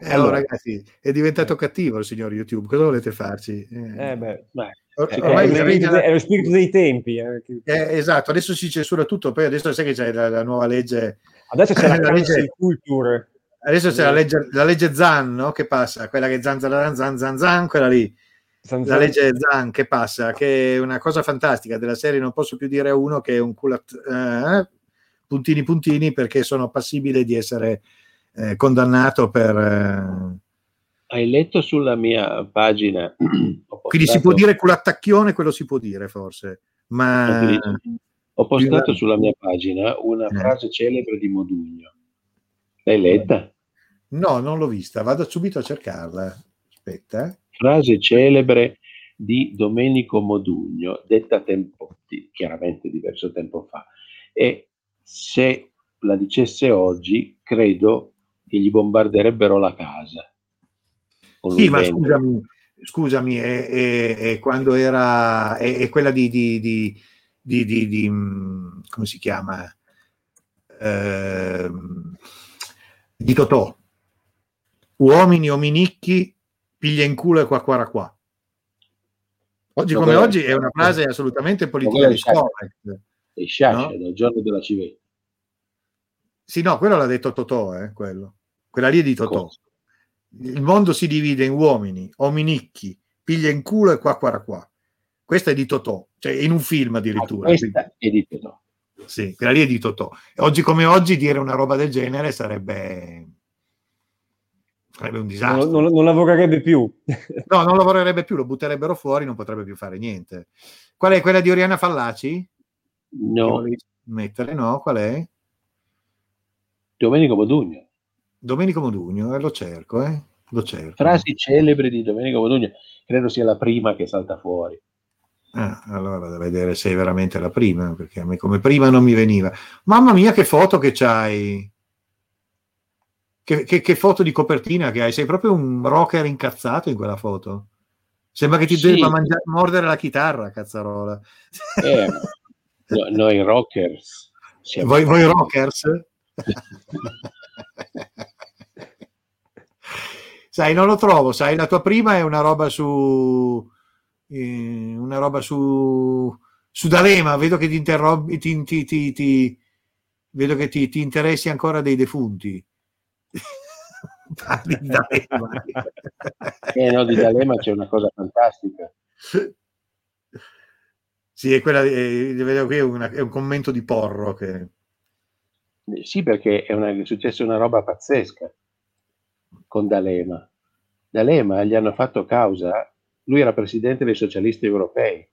Eh, allora, ragazzi, è diventato cattivo il signor YouTube. Cosa volete farci? Eh, beh, beh. Ormai è, è, è, lo spirito dei tempi. Eh. Eh, esatto, adesso si censura tutto, poi adesso sai che c'è la, la nuova legge. Adesso c'è la, la legge culture. Adesso c'è la legge, la legge Zan, no? Che passa, quella che zan zan zan zan zan, quella lì. Zan, la legge Zan che passa, che è una cosa fantastica della serie, non posso più dire a uno che è un culat, eh, puntini puntini perché sono passibile di essere eh, condannato per... Eh... Hai letto sulla mia pagina? Quindi si può dire culattacchione, quello si può dire forse, ma... Ho postato sulla mia pagina una eh. frase celebre di Modugno. L'hai letta? No, non l'ho vista, vado subito a cercarla. Aspetta. Eh. Frase celebre di Domenico Modugno, detta tempo, chiaramente diverso tempo fa. E se la dicesse oggi, credo che gli bombarderebbero la casa. Sì, ma scusami, scusami è, è, è, quando era è, quella di, di, di, di, mm, come si chiama? Eh, di Totò. Uomini ominicchi, piglia in culo e qua qua qua. Oggi come oggi è una frase assolutamente politica di. E sciascia no? dal giorno della civetta. Sì, no, quello l'ha detto Totò, eh, quello. Quella lì è di Totò. Cosa? Il mondo si divide in uomini, ominicchi, piglia in culo e qua qua qua. Questa è di Totò, cioè in un film addirittura. Ah, questa è di Totò. Sì, quella lì è di Totò. Oggi come oggi dire una roba del genere sarebbe, sarebbe un disastro. Non, non, non, lavorerebbe più. no, non lavorerebbe più, lo butterebbero fuori, non potrebbe più fare niente. Qual è quella di Oriana Fallaci? No. Mettere, no? Qual è? Domenico Modugno. Domenico Modugno, eh, lo cerco, eh? Lo cerco. Frasi celebri di Domenico Modugno, credo sia la prima che salta fuori. Ah, allora vado a vedere se è veramente la prima, perché a me come prima non mi veniva. Mamma mia, che foto che c'hai! Che, che, che foto di copertina che hai? Sei proprio un rocker incazzato in quella foto. Sembra che ti sì. debba mangiare, mordere la chitarra, cazzarola. Eh, no, noi rockers. Voi, voi rockers? sai, non lo trovo, sai, la tua prima è una roba su eh, una roba su su D'Alema, vedo che ti interrompi ti, ti, ti, ti vedo che ti, ti, interessi ancora dei defunti. Parli di D'Alema. eh no, di D'Alema c'è una cosa fantastica. Sì, è quella, eh, vedo qui è, una, è un commento di Porro che sì, perché è, una, è successa una roba pazzesca con D'Alema. D'Alema gli hanno fatto causa, lui era presidente dei socialisti europei.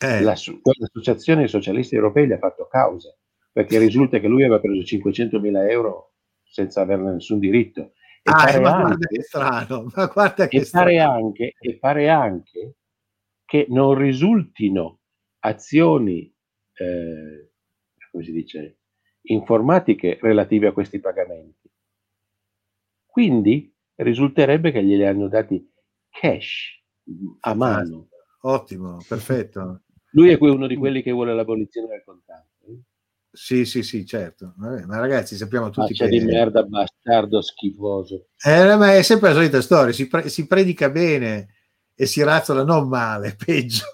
Eh. La, l'associazione dei socialisti europei gli ha fatto causa perché risulta che lui aveva preso 500 mila euro senza averne nessun diritto. E ah, pare ma anche, guarda che strano, ma guarda che e pare, anche, e pare anche che non risultino azioni eh, come si dice, informatiche relative a questi pagamenti. Quindi risulterebbe che glieli hanno dati cash a mano. Ottimo, perfetto. Lui è uno di quelli che vuole l'abolizione del contante. Sì, sì, sì, certo. Ma ragazzi, sappiamo tutti Faccia che... di merda, bastardo, schifoso. Eh, ma è sempre la solita storia, si, pre- si predica bene e si razzola non male, peggio.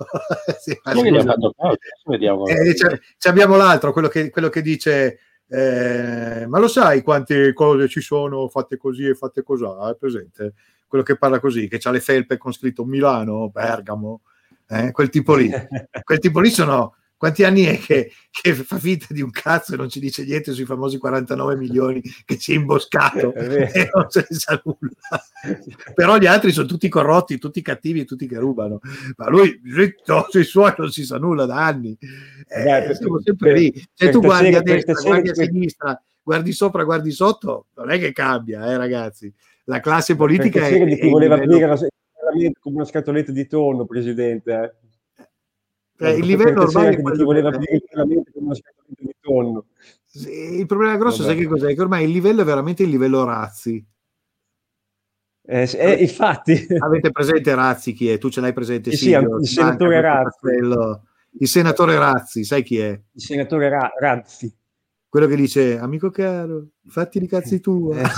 sì, Vediamo. Eh, abbiamo l'altro, quello che, quello che dice... Eh, ma lo sai quante cose ci sono fatte così e fatte così? È presente? Quello che parla così, che ha le felpe con scritto Milano, Bergamo, eh? quel tipo lì. quel tipo lì sono quanti anni è che, che, fa finta di un cazzo e non ci dice niente sui famosi 49 milioni che si è imboscato e non se ne sa nulla. Però gli altri sono tutti corrotti, tutti cattivi, tutti che rubano. Ma lui, no, sui suoi non si sa nulla da anni. Eh, Beh, siamo sempre per, lì. Se tu guardi a destra, guardi a sinistra, guardi sopra, guardi sotto, non è che cambia, eh, ragazzi. La classe politica è... di chi voleva aprire la, come una scatoletta di tonno, Presidente. Eh cioè, il livello ormai è chi voleva dire chiaramente come scatola di tonno. Sì, il problema grosso Vabbè. sai che cos'è? Che ormai il livello è veramente il livello razzi. Eh, eh, infatti avete presente Razzi chi è? Tu ce l'hai presente? Sì, Silvio, il senatore Razzi. Il senatore Razzi, sai chi è? Il senatore Ra- Razzi. Quello che dice, amico caro, fatti i cazzi tu. Eh.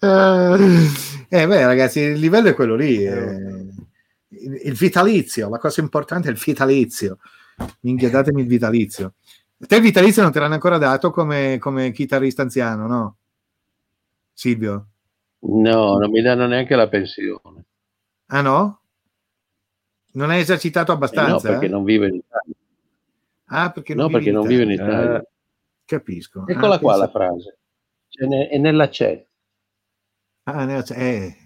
Eh, beh, ragazzi, il livello è quello lì. Eh, il, il, vitalizio, la cosa importante è il vitalizio. Minchia, datemi il vitalizio. Te il vitalizio non te l'hanno ancora dato come, come chitarrista anziano, no? Silvio? No, non mi danno neanche la pensione. Ah no? Non hai esercitato abbastanza? Eh no, perché eh? non vive in Italia. Ah, perché non, no, perché non vive in Italia. Capisco. Eccola ah, qua penso... la frase. Cioè, è nella Ah, eh.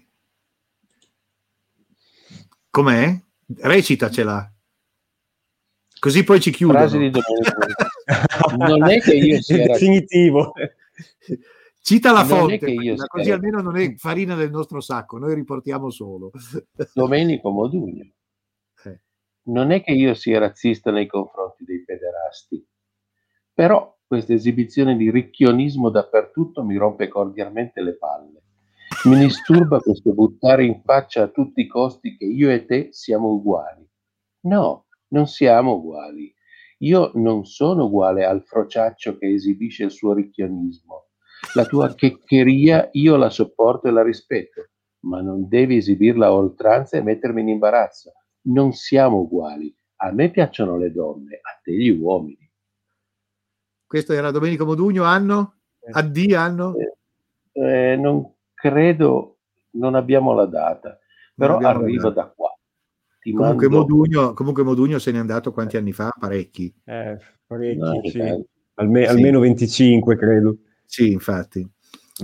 Com'è? Recitacela. Così poi ci chiudo. non è che io sia definitivo. Cita la fonte, così almeno non è farina del nostro sacco, noi riportiamo solo. Domenico Modugno. Eh. Non è che io sia razzista nei confronti dei pederasti, però questa esibizione di ricchionismo dappertutto mi rompe cordialmente le palle. Mi disturba questo buttare in faccia a tutti i costi che io e te siamo uguali. No, non siamo uguali. Io non sono uguale al frociaccio che esibisce il suo ricchionismo. La tua checcheria io la sopporto e la rispetto, ma non devi esibirla a oltranza e mettermi in imbarazzo. Non siamo uguali. A me piacciono le donne, a te gli uomini. Questo era Domenico Modugno, anno? AD anno? Eh, eh, non credo non abbiamo la data, però arrivo da qua. Ti comunque, mando... Modugno, comunque Modugno se n'è andato quanti anni fa? Parecchi. Eh, parecchi, no, sì. Alme- sì. Almeno 25 credo. Sì, infatti.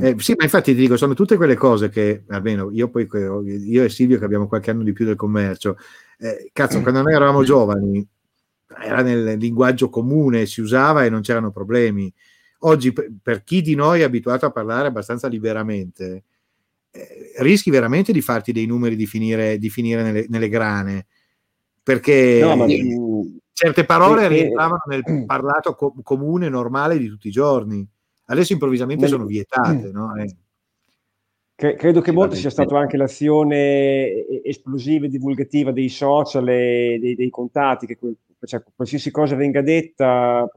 Eh, sì, ma infatti ti dico, sono tutte quelle cose che, almeno io poi, io e Silvio che abbiamo qualche anno di più del commercio, eh, cazzo, quando noi eravamo giovani era nel linguaggio comune, si usava e non c'erano problemi. Oggi, per chi di noi è abituato a parlare abbastanza liberamente, eh, rischi veramente di farti dei numeri di finire, di finire nelle, nelle, grane, perché no, certe parole perché... rientravano nel parlato co- comune, normale di tutti i giorni. Adesso improvvisamente sono vietate, no? Eh. Credo che molto sia stata anche l'azione esplosiva e divulgativa dei social e dei, dei contatti, che cioè, qualsiasi cosa venga detta,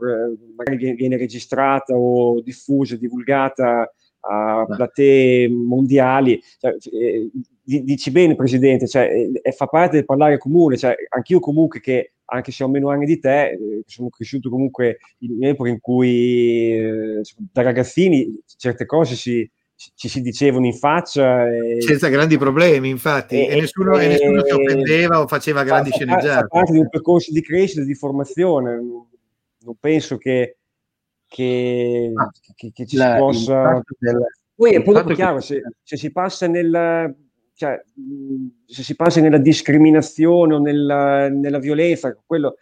magari viene registrata o diffusa, divulgata a platee mondiali. Cioè, eh, dici bene, Presidente, cioè, eh, fa parte del parlare comune. Cioè, anch'io comunque che, anche se ho meno anni di te, eh, sono cresciuto comunque in un'epoca in cui eh, da ragazzini certe cose si, ci si dicevano in faccia. E... Senza grandi problemi, infatti, e, e, nessuno, e, nessuno, si offendeva o faceva grandi fa, sceneggiate. Fa parte di un percorso di crescita, di formazione. Non penso che, che, ah, che, che ci la, si possa... Del, Poi è proprio chiaro, se, se, si passa nel... Cioè, se si passa nella discriminazione o nella, nella violenza, quello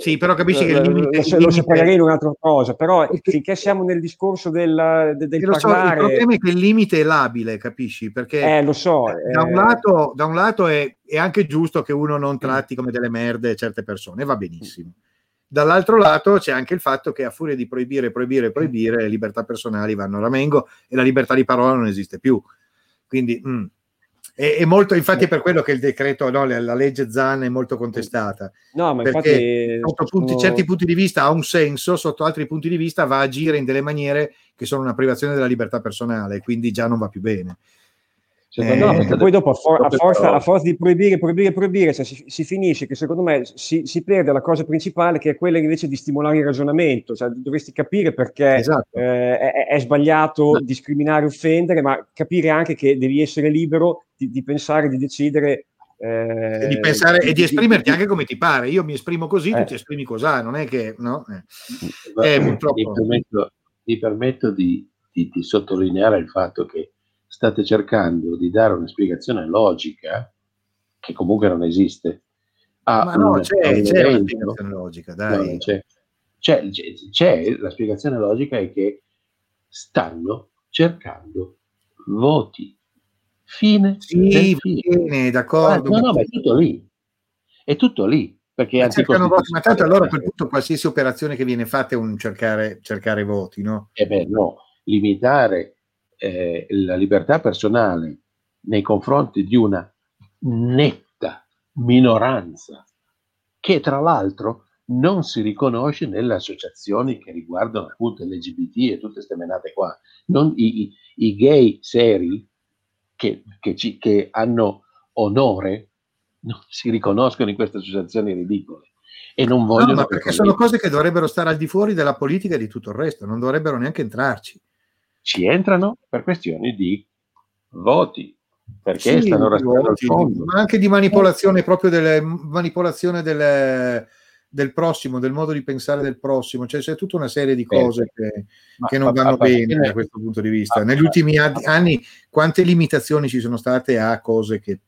Sì, però capisci che il limite... Lo, lo separerei in un'altra cosa, però finché siamo nel discorso del, del, del parlare... So, il problema è che il limite è labile, capisci? Perché eh, lo so, da, un lato, da un lato è, è, anche giusto che uno non tratti come delle merde certe persone, va benissimo. Dall'altro lato c'è anche il fatto che a furia di proibire, proibire, proibire, le libertà personali vanno a ramengo e la libertà di parola non esiste più. Quindi... Mm, è, è, molto, infatti, è per quello che il decreto, no, la, la, legge Zan è molto contestata. No, ma infatti, sotto punti, sono... certi punti di vista ha un senso, sotto altri punti di vista va a agire in delle maniere che sono una privazione della libertà personale, quindi già non va più bene. Eh, no, perché poi dopo a, for- a, forza, a, forza, di proibire, proibire, proibire, cioè si, si, finisce che secondo me si, si, perde la cosa principale che è quella invece di stimolare il ragionamento, cioè dovresti capire perché esatto. eh, è, è, sbagliato no. discriminare, offendere, ma capire anche che devi essere libero di, di pensare, di decidere eh, e di pensare e di esprimerti anche come ti pare. Io mi esprimo così, eh. tu ti esprimi così, non è che no? Eh. Eh, purtroppo... Mi permetto, mi permetto di, di, di, sottolineare il fatto che state cercando di dare una spiegazione logica, che comunque non esiste. A Ma no, un, c'è, c'è una spiegazione logica, dai. No, c'è, c'è, c'è, la spiegazione logica è che stanno cercando voti. Fine. Sì, fine, d'accordo. Ah, no, no, ma è tutto lì. È tutto lì. Perché ma, cercano voti, ma tanto allora quel punto qualsiasi operazione che viene fatta è un cercare, cercare voti, no? Eh beh, no, limitare eh, la libertà personale nei confronti di una netta minoranza che tra l'altro non si riconosce nelle associazioni che riguardano appunto l'LGBT e tutte queste menate qua. Non, i, i, i, gay seri che, che, ci, che hanno onore non si riconoscono in queste associazioni ridicole e non vogliono... No, perché sono cose che dovrebbero stare al di fuori della politica e di tutto il resto, non dovrebbero neanche entrarci ci entrano per questioni di voti, perché sì, stanno restando al fondo. Ma anche di manipolazione proprio delle manipolazione delle, del prossimo, del modo di pensare del prossimo, cioè c'è tutta una serie di cose che, che non vanno bene da questo punto di vista. Negli ultimi anni quante limitazioni ci sono state a cose che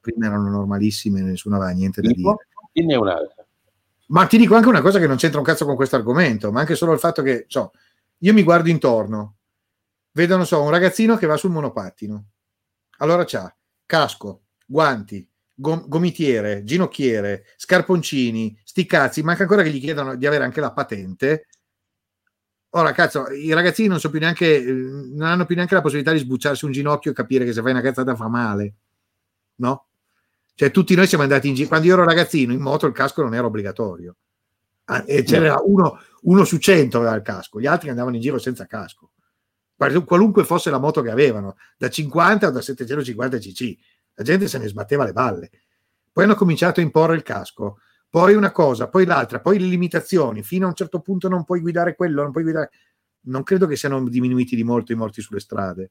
prima erano normalissime, nessuno aveva niente da dire. Dinne un'altra. Ma ti dico anche una cosa che non c'entra un cazzo con questo argomento, ma anche solo il fatto che so, io mi guardo intorno, vedo, non so, un ragazzino che va sul monopattino. Allora c'ha casco, guanti, gom- gomitiere, ginocchiere, scarponcini, sti cazzi, manca ancora che gli chiedano di avere anche la patente. Ora, cazzo, i ragazzini non, so più neanche, non hanno più neanche la possibilità di sbucciarsi un ginocchio e capire che se fai una cazzata fa male, no? Cioè, tutti noi siamo andati in giro. Quando io ero ragazzino, in moto il casco non era obbligatorio. Ah, e c'era uno, uno su cento aveva il casco, gli altri andavano in giro senza casco qualunque fosse la moto che avevano, da 50 o da 750 cc. La gente se ne sbatteva le balle. Poi hanno cominciato a imporre il casco, poi una cosa, poi l'altra, poi le limitazioni. Fino a un certo punto non puoi guidare quello, non puoi guidare. Non credo che siano diminuiti di molto i morti sulle strade.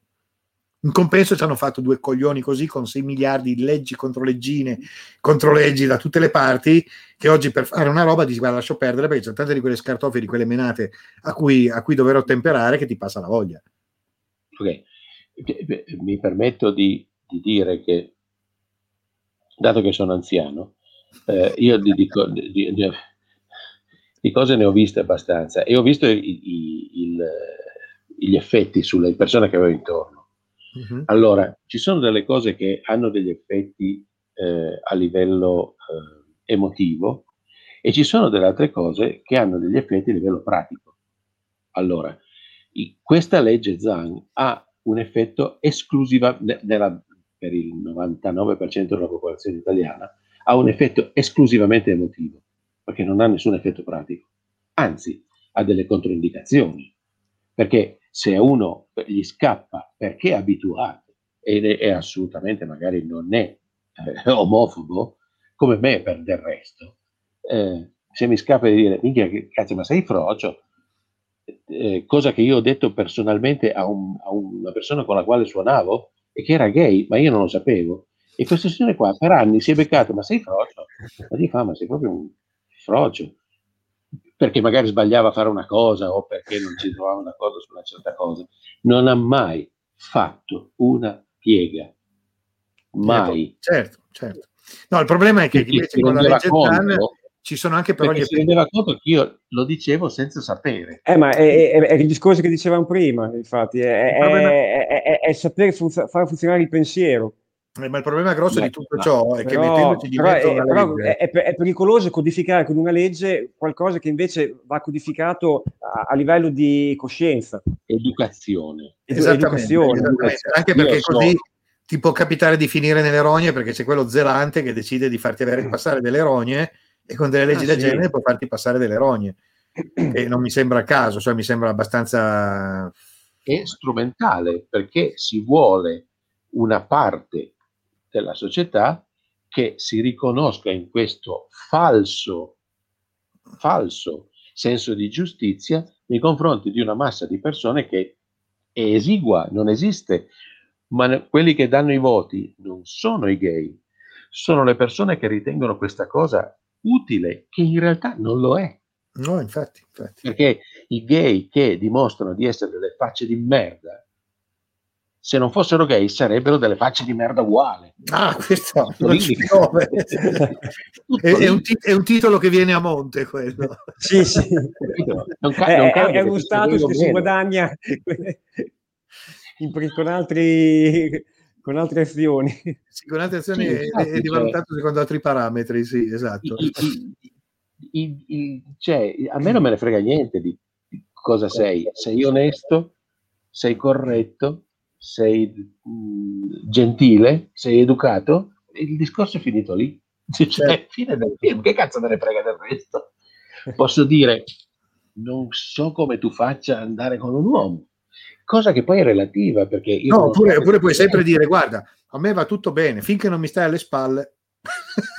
In compenso ci hanno fatto due coglioni così con 6 miliardi di leggi contro leggine, contro leggi da tutte le parti, che oggi per fare una roba dici guarda lascio perdere perché c'è tante di quelle scartoffie, di quelle menate a cui, a cui dovrò temperare che ti passa la voglia. Okay. Mi permetto di, di, dire che, dato che sono anziano, eh, io di, di, di, cose ne ho viste abbastanza e ho visto i, i, il, gli effetti sulle persone che avevo intorno. Uh-huh. Allora, ci sono delle cose che hanno degli effetti eh, a livello eh, emotivo e ci sono delle altre cose che hanno degli effetti a livello pratico. Allora, questa legge Zhang ha un effetto esclusivo nella, per il 99% della popolazione italiana, ha un effetto esclusivamente emotivo, perché non ha nessun effetto pratico. Anzi, ha delle controindicazioni, perché se a uno gli scappa perché è abituato ed è, assolutamente magari non è eh, omofobo, come me per del resto, eh, se mi scappa di dire, minchia, cazzo, ma sei frocio, eh, cosa che io ho detto personalmente a, un, a, una persona con la quale suonavo e che era gay, ma io non lo sapevo. E questo signore qua per anni si è beccato, ma sei frocio? Ma ti fa, ma sei proprio un frocio. Perché magari sbagliava a fare una cosa o perché non ci trovava una cosa su una certa cosa. Non ha mai fatto una piega. Mai. Certo, certo. No, il problema è che invece con la legge Zan ci sono anche però Perché gli si rendeva conto che io lo dicevo senza sapere. Eh, ma è, è, è il discorso che dicevamo prima, infatti, è, è, è sapere funz- far funzionare il pensiero. Eh, ma il problema grosso Beh, di tutto ciò è però, che mettendoci di mezzo però, però è, è, pericoloso codificare con una legge qualcosa che invece va codificato a, a livello di coscienza. Educazione. Esattamente, educazione. esattamente. Anche perché io così so. ti può capitare di finire nelle rogne perché c'è quello zelante che decide di farti avere passare delle rogne e con delle leggi ah, del sì. genere può farti passare delle rogne. E non mi sembra a caso, cioè mi sembra abbastanza... È strumentale perché si vuole una parte della società che si riconosca in questo falso, falso senso di giustizia nei confronti di una massa di persone che è esigua, non esiste, ma quelli che danno i voti non sono i gay, sono le persone che ritengono questa cosa utile, che in realtà non lo è. No, infatti, infatti. Perché i gay che dimostrano di essere delle facce di merda, se non fossero gay sarebbero delle facce di merda uguali. Ah, questo non ci è, è, un è, un titolo che viene a monte quello. sì, sì. Non ca- non è, è, uno status che si guadagna in, con altri con altre azioni. Sì, con altre azioni sì, è, infatti, è rivalutato cioè, secondo altri parametri, sì, esatto. I, i, i, cioè, a me non me ne frega niente di, cosa sei. Sei onesto, sei corretto, sei mh, gentile, sei educato, il discorso è finito lì. Cioè, certo. fine del film, che cazzo me ne frega del resto? Posso dire, non so come tu faccia andare con un uomo, cosa che poi è relativa perché io no, oppure, oppure puoi sempre dire guarda a me va tutto bene finché non mi stai alle spalle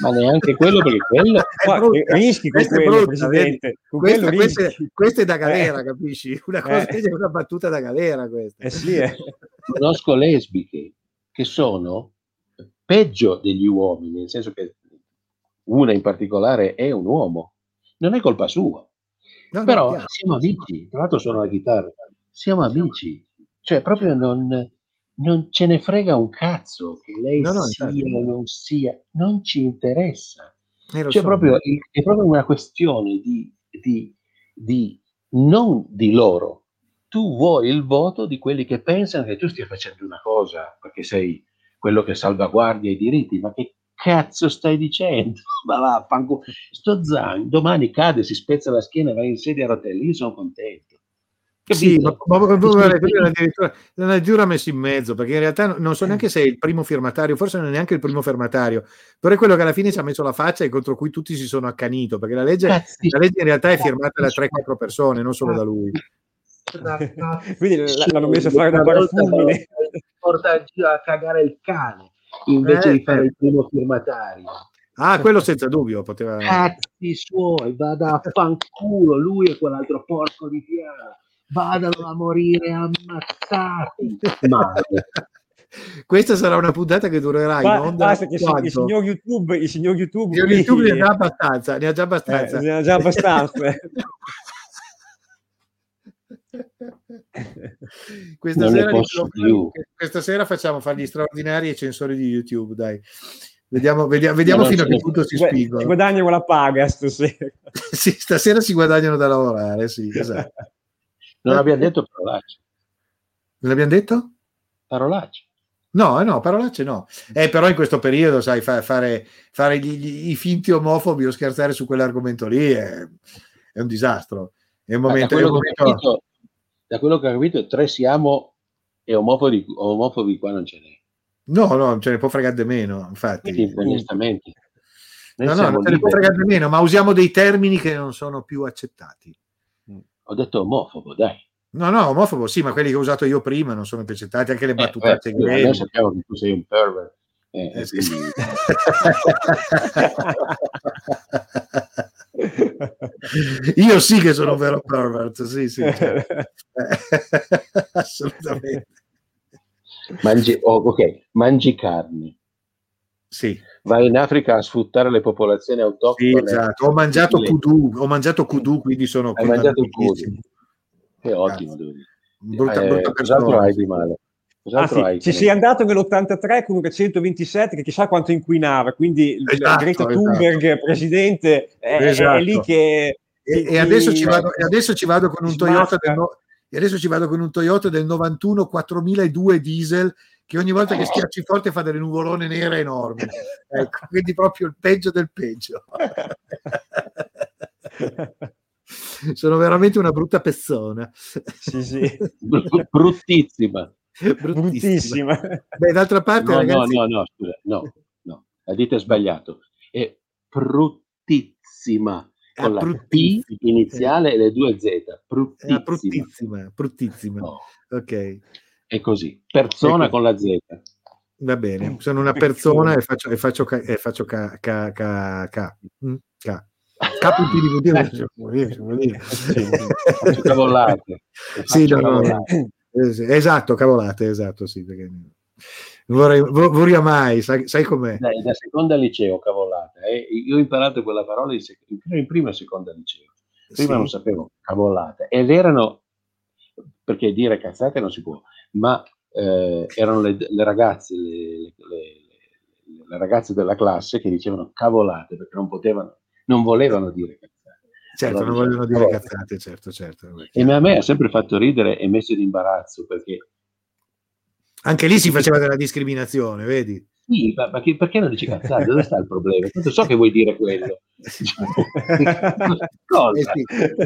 ma neanche quello perché quello è rischi con quello, brutta, con questa, quello questa, questa, è da galera eh. capisci? Una cosa eh. è una battuta da galera questa. Eh sì, eh. conosco lesbiche che sono peggio degli uomini nel senso che una in particolare è un uomo non è colpa sua. No, però no, siamo amici tra l'altro suono la chitarra siamo amici, cioè proprio non, non ce ne frega un cazzo che lei no, no, sia o non sia, non ci interessa. Cioè, so. proprio, è proprio una questione di, di, di, non di loro. Tu vuoi il voto di quelli che pensano che tu stia facendo una cosa perché sei quello che salvaguardia i diritti, ma che cazzo stai dicendo? Ma va, fanculo. sto Zang domani cade, si spezza la schiena, va in sedia a rotelle, io sono contento. Sì, ma, ma, ma addirittura, addirittura messo in mezzo, perché in realtà non so neanche se è il primo firmatario, forse non è neanche il primo firmatario, però è quello che alla fine ci ha messo la faccia e contro cui tutti si sono accanito, perché la legge, la legge in realtà è firmata da 3-4 persone, non solo da lui. Quindi l'hanno messo a fare da parafulmine. Porta a cagare il cane invece eh, di fare il primo firmatario. Ah, quello senza dubbio poteva. Cazzi suoi, vada a fanculo lui e quell'altro porco di piano vadano a morire ammazzati. Questa sarà una puntata che durerà in onda. Basta che il signor YouTube, il signor YouTube, il signor YouTube ne ha già abbastanza, ne ha già abbastanza. Eh, ne ha già abbastanza. questa, sera diciamo, questa, sera facciamo fare gli straordinari ai censori di YouTube, dai. Vediamo, vediamo, vediamo fino a che punto si spingono. Si guadagnano la paga stasera. sì, stasera si guadagnano da lavorare, sì, esatto. Non abbiamo detto parolacce. Non abbiamo detto? Parolacce. No, eh, no, parolacce no. Eh, però in questo periodo, sai, fa, fare, fare gli, gli, i finti omofobi o scherzare su quell'argomento lì è, è un disastro. È un momento, da, quello momento... Capito, da, quello che ho capito, tre siamo e omofobi, omofobi qua non ce n'è. No, no, ce ne può fregare di meno, infatti. Sì, onestamente. no, no, non ce ne può fregare di meno, ma usiamo dei termini che non sono più accettati. Ho detto omofobo, dai. No, no, omofobo sì, ma quelli che ho usato io prima non sono più accettati, anche le battute eh, beh, Noi sappiamo che tu sei un pervert. Eh, eh, sì. io sì che sono un vero pervert, sì, sì. Certo. Assolutamente. Mangi, oh, ok, mangi carne. Sì. Vai in Africa a sfruttare le popolazioni autoctone. Sì, esatto. Ho mangiato kudu, ho mangiato kudu, quindi sono Hai mangiato kudu. Che ottimo, devo dire. Brutta, eh, brutta persona. hai di male? Ah, sì. Ci sei andato nell'83 con un 127 che chissà quanto inquinava, quindi esatto, Greta esatto. Thunberg, esatto. presidente, è, esatto. è, lì che... E, e, adesso vado, e, adesso ci vado, con un Toyota del, e adesso ci vado con un Toyota del 91 4002 diesel che ogni volta che schiacci forte fa delle nuvolone nere enormi. Ecco, quindi proprio il peggio del peggio. Sono veramente una brutta persona. Sì, sì. Bruttissima. Bruttissima. Beh, d'altra parte, no, ragazzi... no, no, no, no, no, la dite sbagliato. È bruttissima con la P iniziale e le due Z. Bruttissima. bruttissima, bruttissima. No. Ok. È così. Persona ecco. con la Z. Va bene, sono una persona e faccio, e faccio, ca, e faccio ca, ca, ca, ca, mm? ca. Caputi di dire, Faccio cavolate. Sì, no, no, esatto, cavolate, esatto, sì, perché vorrei, vorrei mai, sai, sai com'è? Dai, da seconda liceo, cavolata. Eh? Io ho imparato quella parola in, sec- in prima e seconda liceo. Prima sì. non sapevo cavolate. Ed erano, perché dire cazzate non si può, ma eh, erano le, le ragazze, le, le, le, ragazze della classe che dicevano cavolate perché non potevano, non volevano dire cazzate. Certo, allora, non vogliono dire cazzate, certo, certo. E a me ha sempre fatto ridere e messo in imbarazzo perché anche lì si faceva della discriminazione, vedi? Sì, ma, ma che, perché non dici cazzate? Dove sta il problema? Tanto so che vuoi dire quello. eh sì.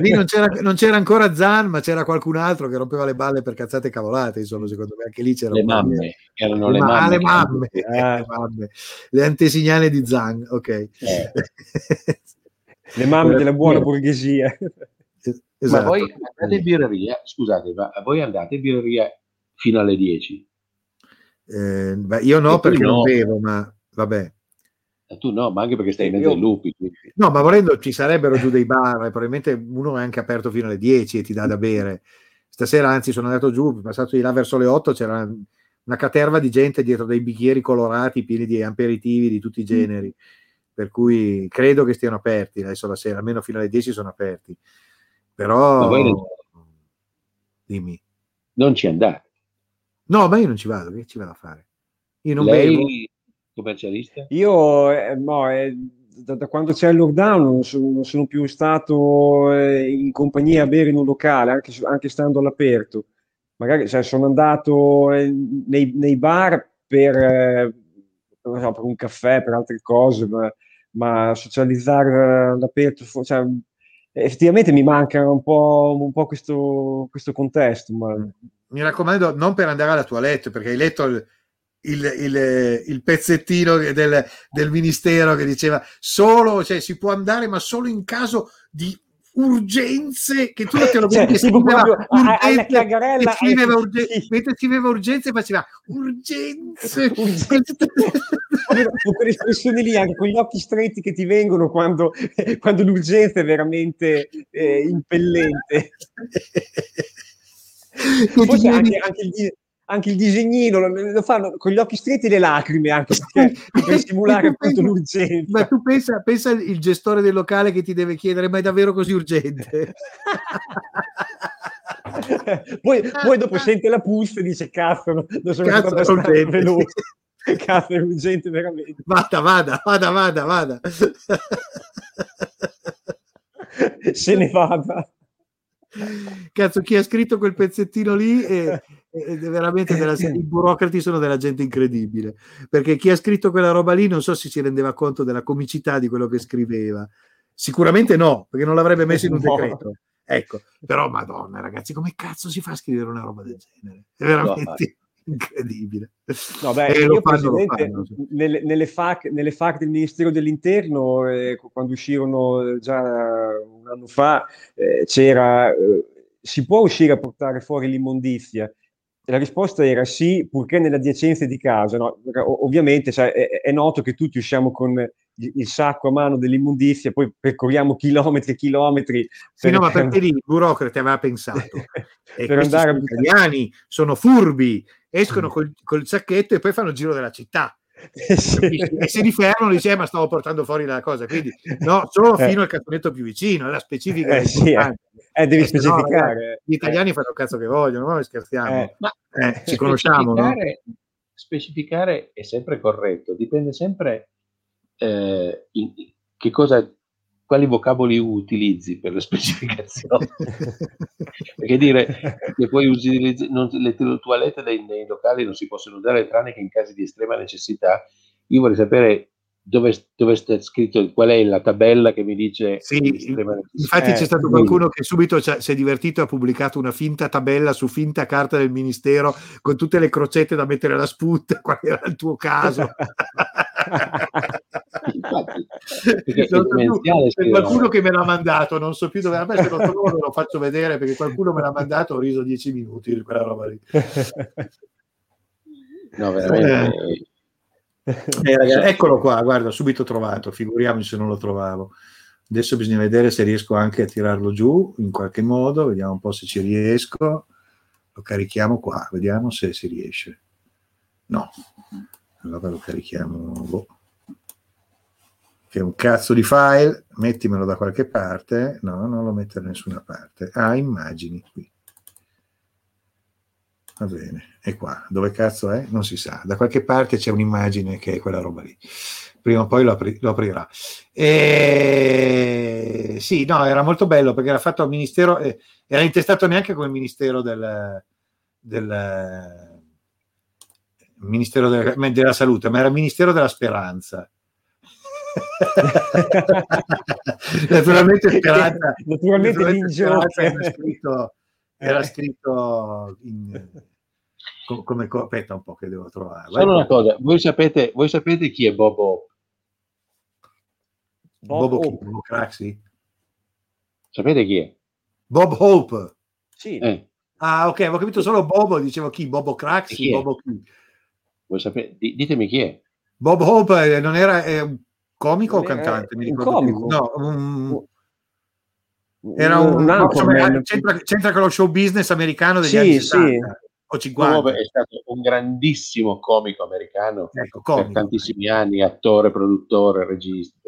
Lì non c'era, non c'era, ancora Zan, ma c'era qualcun altro che rompeva le balle per cazzate e cavolate. Insomma, secondo me anche lì c'era le mamme. Erano le, le mamme. le, mamme. Ah. le mamme. Le antesignane di Zan, ok. Eh. le mamme della buona borghesia. Esatto. Ma voi andate in birreria, scusate, ma voi andate in birreria fino alle 10? Eh, io no perché no. non bevo, ma vabbè. E tu no, ma anche perché stai in mezzo ai lupi. Quindi. No, ma volendo ci sarebbero giù dei bar, probabilmente uno è anche aperto fino alle 10 e ti dà da bere. Stasera, anzi, sono andato giù, passato di là verso le 8, c'era una caterva di gente dietro dei bicchieri colorati pieni di aperitivi di tutti i generi. Mm. Per cui credo che stiano aperti adesso la sera, almeno fino alle 10 sono aperti. Però dimmi. Non ci andate. No, ma io non ci vado, che ci vado a fare? Io non Lei, bevo. commercialista? Io, eh, no, eh, da, da, quando c'è il lockdown non sono, non sono più stato eh, in compagnia a bere in un locale, anche, anche stando all'aperto. Magari cioè, sono andato eh, nei, nei, bar per, eh, so, per, un caffè, per altre cose, ma, ma socializzare all'aperto, cioè, effettivamente mi manca un po', un po questo, questo contesto. Ma mi raccomando, non per andare alla tua letto, perché hai letto il, il, il, il pezzettino del, del, ministero che diceva solo, cioè si può andare, ma solo in caso di urgenze che tu te lo cioè, scriveva urgenze, scriveva urgenze, mentre scriveva urgenze faceva urgenze, urgenze. con quelle espressioni lì anche con gli occhi stretti che ti vengono quando, quando l'urgenza è veramente eh, impellente Forse anche, anche, il, anche, il, disegnino lo, lo, fanno con gli occhi stretti e le lacrime anche perché, per simulare appunto l'urgenza. Ma tu pensa, pensa il gestore del locale che ti deve chiedere ma è davvero così urgente? poi, poi, dopo sente la puzza e dice cazzo, non sono cazzo, stato urgente. veloce. Cazzo, è urgente veramente. Vada, vada, vada, vada, vada. Se ne vada. Cazzo, chi ha scritto quel pezzettino lì è, è veramente della, i burocrati sono della gente incredibile perché chi ha scritto quella roba lì non so se si rendeva conto della comicità di quello che scriveva. Sicuramente no, perché non l'avrebbe messo in un decreto. Ecco, però madonna, ragazzi, come cazzo si fa a scrivere una roba del genere? È veramente incredibile. No, beh, io fanno, fanno, nelle, nelle, FAC, nelle, FAC, del Ministero dell'Interno, eh, quando uscirono già un anno fa, eh, c'era, eh, si può uscire a portare fuori l'immondizia? La risposta era sì, purché nelle adiacenze di casa. No? Ovviamente cioè, è, è, noto che tutti usciamo con il sacco a mano dell'immondizia, poi percorriamo chilometri e chilometri. Sì, no, ma perché lì il burocrate aveva pensato. e per andare gli italiani sono furbi, escono col, col sacchetto e poi fanno il giro della città. Eh, sì. E se li fermano dice, eh, ma stavo portando fuori la cosa, quindi no, solo eh. fino al cassonetto più vicino, la specifica eh, sì, eh. eh, devi specificare. No, gli italiani fanno il cazzo che vogliono, noi scherziamo. ma ci conosciamo, no? Specificare è sempre corretto, dipende sempre in, che cosa quali vocaboli utilizzi per le specificazioni. Perché dire che poi non, le toilette nei, nei, locali non si possono usare tranne che in casi di estrema necessità, io vorrei sapere dove, dove sta scritto, qual è la tabella che mi dice... Sì, infatti eh, c'è stato qualcuno che subito si è divertito e ha pubblicato una finta tabella su finta carta del Ministero con tutte le crocette da mettere alla sput, qual era il tuo caso. Infatti, c'è qualcuno che me l'ha mandato, non so più dove, vabbè se lo trovo lo faccio vedere perché qualcuno me l'ha mandato, ho riso dieci minuti di quella roba lì. No, veramente. Eh, eh, ragazzi, eccolo qua, guarda, subito trovato, figuriamoci se non lo trovavo. Adesso bisogna vedere se riesco anche a tirarlo giù in qualche modo, vediamo un po' se ci riesco. Lo carichiamo qua, vediamo se si riesce. No, allora lo carichiamo. Boh che è un cazzo di file, mettimelo da qualche parte, no, non lo metto da nessuna parte. Ah, immagini qui. Va bene, è qua. Dove cazzo è? Non si sa. Da qualche parte c'è un'immagine che è quella roba lì. Prima o poi lo, apri- lo aprirà. E... Sì, no, era molto bello perché era fatto al ministero, eh, era intestato neanche come ministero del, del ministero della, della salute, ma era ministero della speranza naturalmente Speranza, naturalmente, naturalmente era scritto, era eh. scritto in, come aspetta un po' che devo trovare solo una cosa voi sapete, voi sapete chi è Bobo Bobo, Bobo, Bobo Craxi? Sapete chi è? Bob Hope. Sì. Eh. ah ok avevo capito solo Bobo dicevo chi Bobo Craxi Bobo chi voi sapete, ditemi chi è. Bob Hope eh, non era un comico o cantante? Mi ricordo comico. No, un... Era un, un insomma, c'entra, c'entra, con lo show business americano degli sì, anni 60 sì. o 50. Bob è stato un grandissimo comico americano ecco, comico. per tantissimi anni, attore, produttore, regista.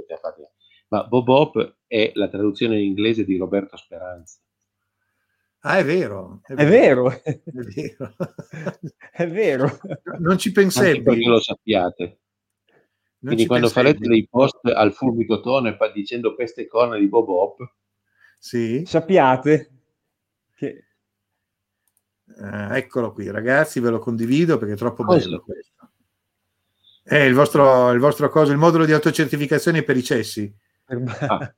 Ma Bob Hop è la traduzione in inglese di Roberto Speranza. Ah, è vero. È vero. È vero. è vero. Non ci pensavi. Perché lo sappiate. Quindi quando farete dei post al fulmicotone dicendo peste corna di Bob Hop, sì. sappiate che... Uh, eccolo qui, ragazzi, ve lo condivido perché è troppo Cosa? bello questo. È il vostro, il vostro coso, il modulo di autocertificazione per i cessi. Ah.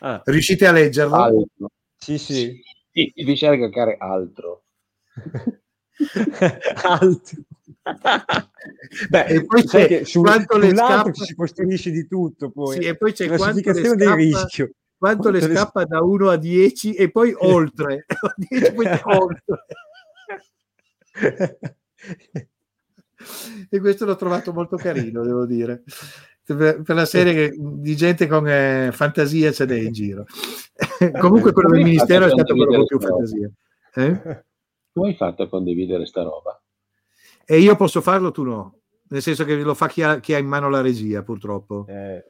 ah. Riuscite a leggerlo? Altro. Sì, sì. sì riesce a caricare altro. altro. Beh, e poi c'è che su, quanto le scappa... si costruisce di tutto poi. Sì, e poi c'è classificazione del rischio. Quanto, quanto le scappa da 1 a 10 e poi oltre. 10 poi oltre. e questo l'ho trovato molto carino, devo dire. Per, per la serie che, di gente con eh, fantasia c'è in giro. Comunque quello del ministero è stato quello con più fantasia. Eh? Come hai fatto a condividere sta roba? E io posso farlo, tu no. Nel senso che lo fa chi ha, chi ha in mano la regia, purtroppo. Eh.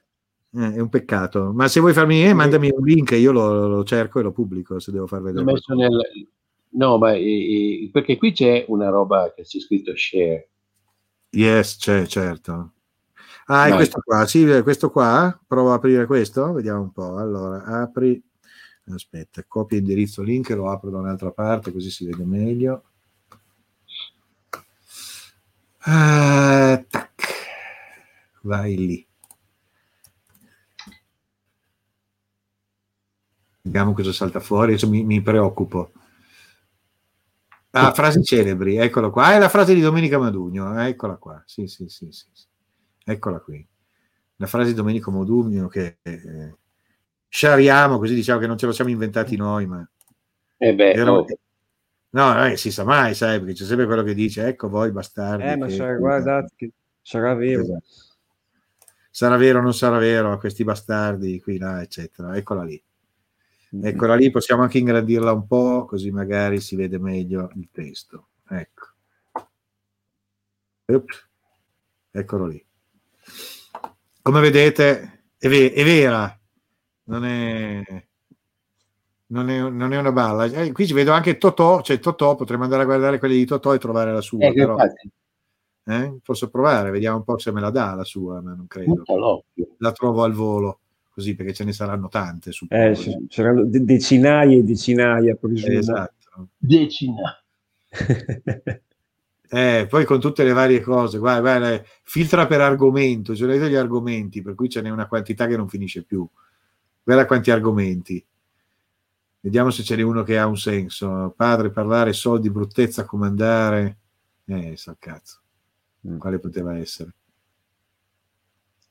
Eh, è un peccato. Ma se vuoi farmi, eh, mandami un link, io lo, lo, cerco e lo pubblico se devo far vedere. Nel... No, ma eh, perché qui c'è una roba che c'è scritto share. Yes, c'è, certo. Ah, è questo qua. Sì, questo qua. Provo a aprire questo. Vediamo un po'. Allora, apri. Aspetta, copia indirizzo link, lo apro da un'altra parte così si vede meglio. Ah, tac. Vai lì. Vediamo cosa salta fuori, adesso mi, mi preoccupo. Ah, frasi celebri, eccolo qua. Ah, è la frase di Domenica Madugno, eccola qua. Sì, sì, sì, sì. Eccola qui. La frase di Domenico Modugno che eh, sciariamo, così diciamo che non ce lo siamo inventati noi, ma... Eh beh, era, oh. No, eh, si sa mai, sai, perché c'è sempre quello che dice, ecco voi bastardi. Eh, ma che, sarà, guardate, che sarà vero. Esatto. Sarà vero o non sarà vero, questi bastardi qui, là, eccetera. Eccola lì. Eccola lì, possiamo anche ingrandirla un po', così magari si vede meglio il testo. Ecco. Ops. Eccolo lì. Come vedete, è, ve- è vera, non è, non è, non è una balla. Eh, qui ci vedo anche Totò, cioè Totò, potremmo andare a guardare quelli di Totò e trovare la sua. Eh, però, eh, posso provare, vediamo un po' se me la dà la sua, ma non credo. La trovo al volo, così perché ce ne saranno tante. Eh, c- c'erano de- decinaia e decinaia, presumo. Esatto. Decinaia. Eh, poi con tutte le varie cose, guarda, guarda filtra per argomento, ci sono gli argomenti, per cui ce n'è una quantità che non finisce più. Guarda quanti argomenti. Vediamo se ce n'è uno che ha un senso. Padre, parlare, soldi, bruttezza, comandare. Eh, sa cazzo. Mm. Quale poteva essere?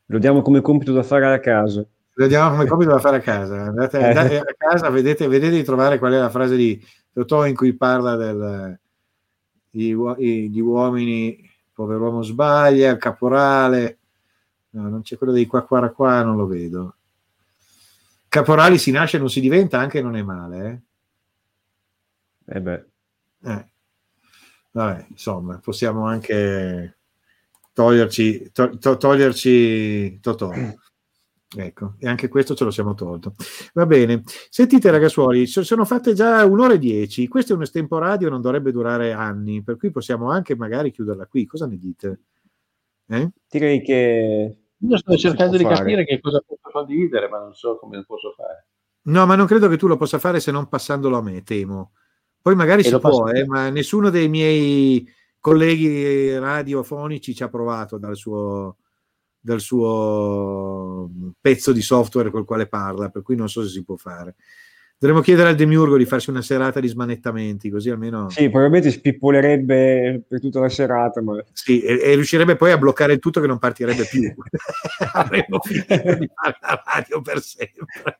Lo diamo come compito da fare a casa. Lo diamo come compito da fare a casa. Andate, eh. andate a casa, vedete, vedete di trovare qual è la frase di Totò in cui parla del gli, gli uomini, pover'uomo sbaglia, il caporale, no, non c'è quello dei qua qua qua, non lo vedo. Caporali si nasce e non si diventa, anche non è male. Eh, eh beh. Eh. Vabbè, insomma, possiamo anche toglierci, to- to- toglierci Totò. Ecco, e anche questo ce lo siamo tolto. Va bene. Sentite ragazzuoli, sono fatte già un'ora e dieci. Questo è un estemporadio, non dovrebbe durare anni, per cui possiamo anche magari chiuderla qui. Cosa ne dite? Eh? Direi che... Io sto cercando di fare. capire che cosa posso condividere, ma non so come lo posso fare. No, ma non credo che tu lo possa fare se non passandolo a me, temo. Poi magari e si può, eh, ma nessuno dei miei colleghi radiofonici ci ha provato dal suo dal suo pezzo di software col quale parla, per cui non so se si può fare. Dovremmo chiedere al Demiurgo di farsi una serata di smanettamenti, così almeno... Sì, probabilmente spippolerebbe per tutta la serata. Ma... Sì, e, e riuscirebbe poi a bloccare il tutto che non partirebbe più. Avremmo finito di fare la radio per sempre.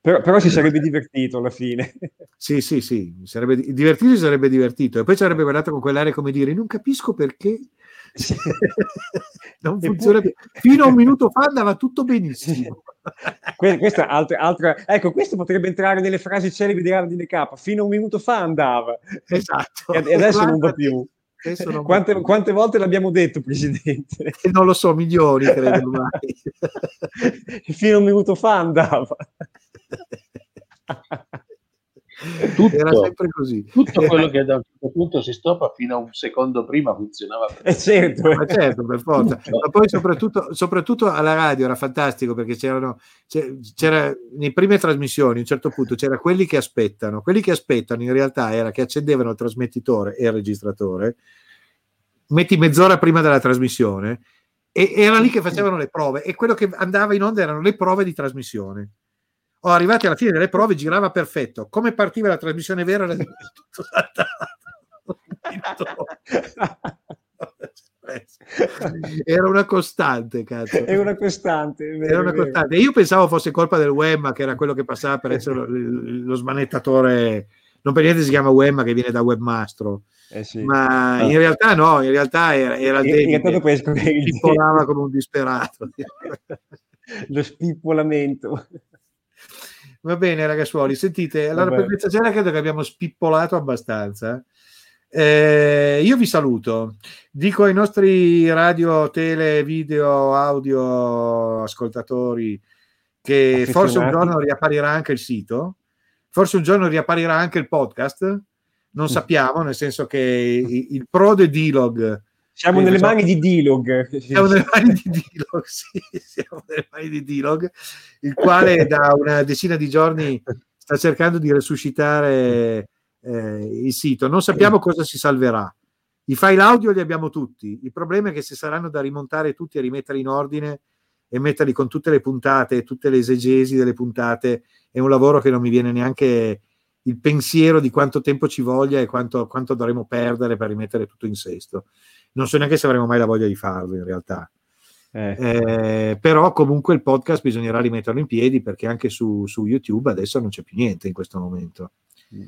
Però, però, si sarebbe divertito alla fine. Sì, sì, sì, sarebbe, divertito si sarebbe divertito. E poi ci avrebbe guardato con quell'aria come dire, non capisco perché non funziona più. Fino a un minuto fa andava tutto benissimo. questa altra, altra, ecco, questo potrebbe entrare nelle frasi celebri di Radine K. Fino a un minuto fa andava. Esatto. E adesso non va più. Quante, più. quante, volte l'abbiamo detto, Presidente? non lo so, milioni credo Fino a un minuto fa andava. Tutto, era sempre così. Tutto quello che da un certo punto si stoppa fino a un secondo prima funzionava. Eh certo, ma certo, per forza. Ma poi soprattutto, soprattutto, alla radio era fantastico perché c'erano, c'era, nelle prime trasmissioni, a un certo punto c'era quelli che aspettano. Quelli che aspettano in realtà era che accendevano il trasmettitore e il registratore, metti mezz'ora prima della trasmissione, e era lì che facevano le prove e quello che andava in onda erano le prove di trasmissione oh, arrivati alla fine delle prove girava perfetto. Come partiva la trasmissione vera era tutto era una costante, cazzo. È una costante. Vero, era una costante. Io pensavo fosse colpa del Wemma, che era quello che passava per essere lo, lo smanettatore. Non per niente si chiama Wemma, che viene da webmastro. Eh sì. Ma ah. in realtà no, in realtà era, era il David che pippolava come un disperato. lo spippolamento. Va bene, ragazzuoli, sentite, allora per questa sera credo che abbiamo spippolato abbastanza. Eh, io vi saluto, dico ai nostri radio, tele, video, audio ascoltatori che forse un giorno riapparirà anche il sito, forse un giorno riapparirà anche il podcast, non mm. sappiamo, nel senso che il Prode D-Log siamo nelle mani di D-Log. Siamo nelle mani di D-Log, sì, siamo nelle mani di D-Log, il quale da una decina di giorni sta cercando di resuscitare eh, il sito. Non sappiamo cosa si salverà. I file audio li abbiamo tutti. Il problema è che se saranno da rimontare tutti e rimettere in ordine e metterli con tutte le puntate, tutte le esegesi delle puntate, è un lavoro che non mi viene neanche il pensiero di quanto tempo ci voglia e quanto, quanto dovremo perdere per rimettere tutto in sesto non so neanche se avremo mai la voglia di farlo in realtà. Eh. Eh, però comunque il podcast bisognerà rimetterlo in piedi perché anche su, su YouTube adesso non c'è più niente in questo momento. Mm.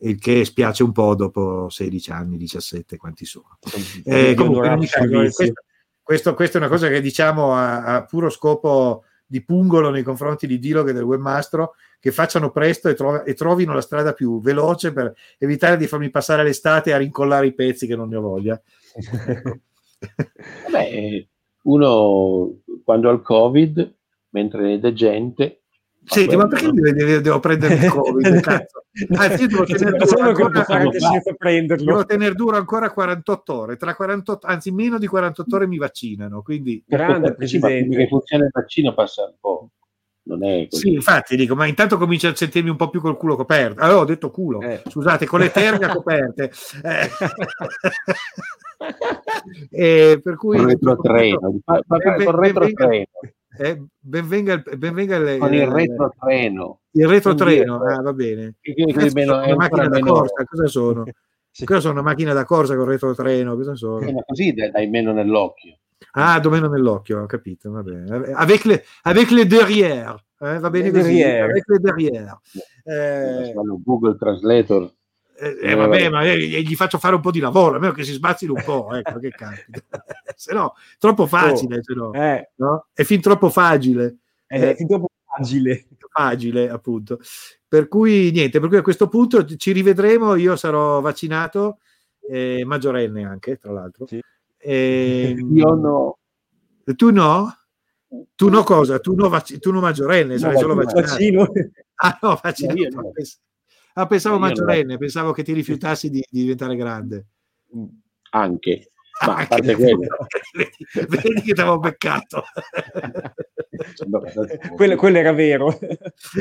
Il che spiace un po' dopo 16 anni, 17, quanti sono. Eh, comunque, questo, questo, questa è una cosa che diciamo a, a, puro scopo di pungolo nei confronti di Dilog e del webmastro che facciano presto e, trov- e, trovino la strada più veloce per evitare di farmi passare l'estate a rincollare i pezzi che non ne ho voglia. Vabbè, uno quando ha il Covid, mentre è degente, Senti, ma perché devo, devo prendere il Covid? Cazzo? Anzi, io devo tenere duro ancora, devo tenere duro ancora 48 ore. Tra 48, anzi, meno di 48 ore mi vaccinano. Quindi, grande presidente. Che funziona il vaccino passa un po'. Non è così. Sì, infatti dico, ma intanto comincia a sentirmi un po' più col culo coperto. Allora ho detto culo, eh. scusate, con le terga coperte. Eh. e per cui con retrotreno, con retrotreno. Eh, benvenga, il, benvenga il, con il retrotreno. Il retrotreno, ah, va bene. Meno, una macchina da corsa, cosa sono? sì. Cosa sono una macchina da corsa con il retrotreno? Cosa sono? Eh, così dai meno nell'occhio. Ah, do meno nell'occhio, ho capito, va bene. Avec le, avec le derrière, eh, va bene così. Derrière. Avec le derrière. Eh, Google Translator eh, eh, vabbè, ma eh, gli faccio fare un po' di lavoro, a meno che si sbazzino un po', ecco, che se no, troppo facile, se no, eh. no? È fin troppo facile. È eh, fin troppo facile. Facile, appunto. Per cui, niente, per cui a questo punto ci rivedremo, io sarò vaccinato, eh, maggiorenne anche, tra l'altro. Sì. Ehm, io no. Tu no? Tu no cosa? Tu no, vac- tu no maggiorenne, sarai no, solo vaccinato. Vaccino. Ah no, vaccinato. No. Ah, pensavo maggiorenne, pensavo che ti rifiutassi di, di diventare grande. Anche. Ma Anche vedi, vedi che ti avevo beccato. quello, quello, era vero.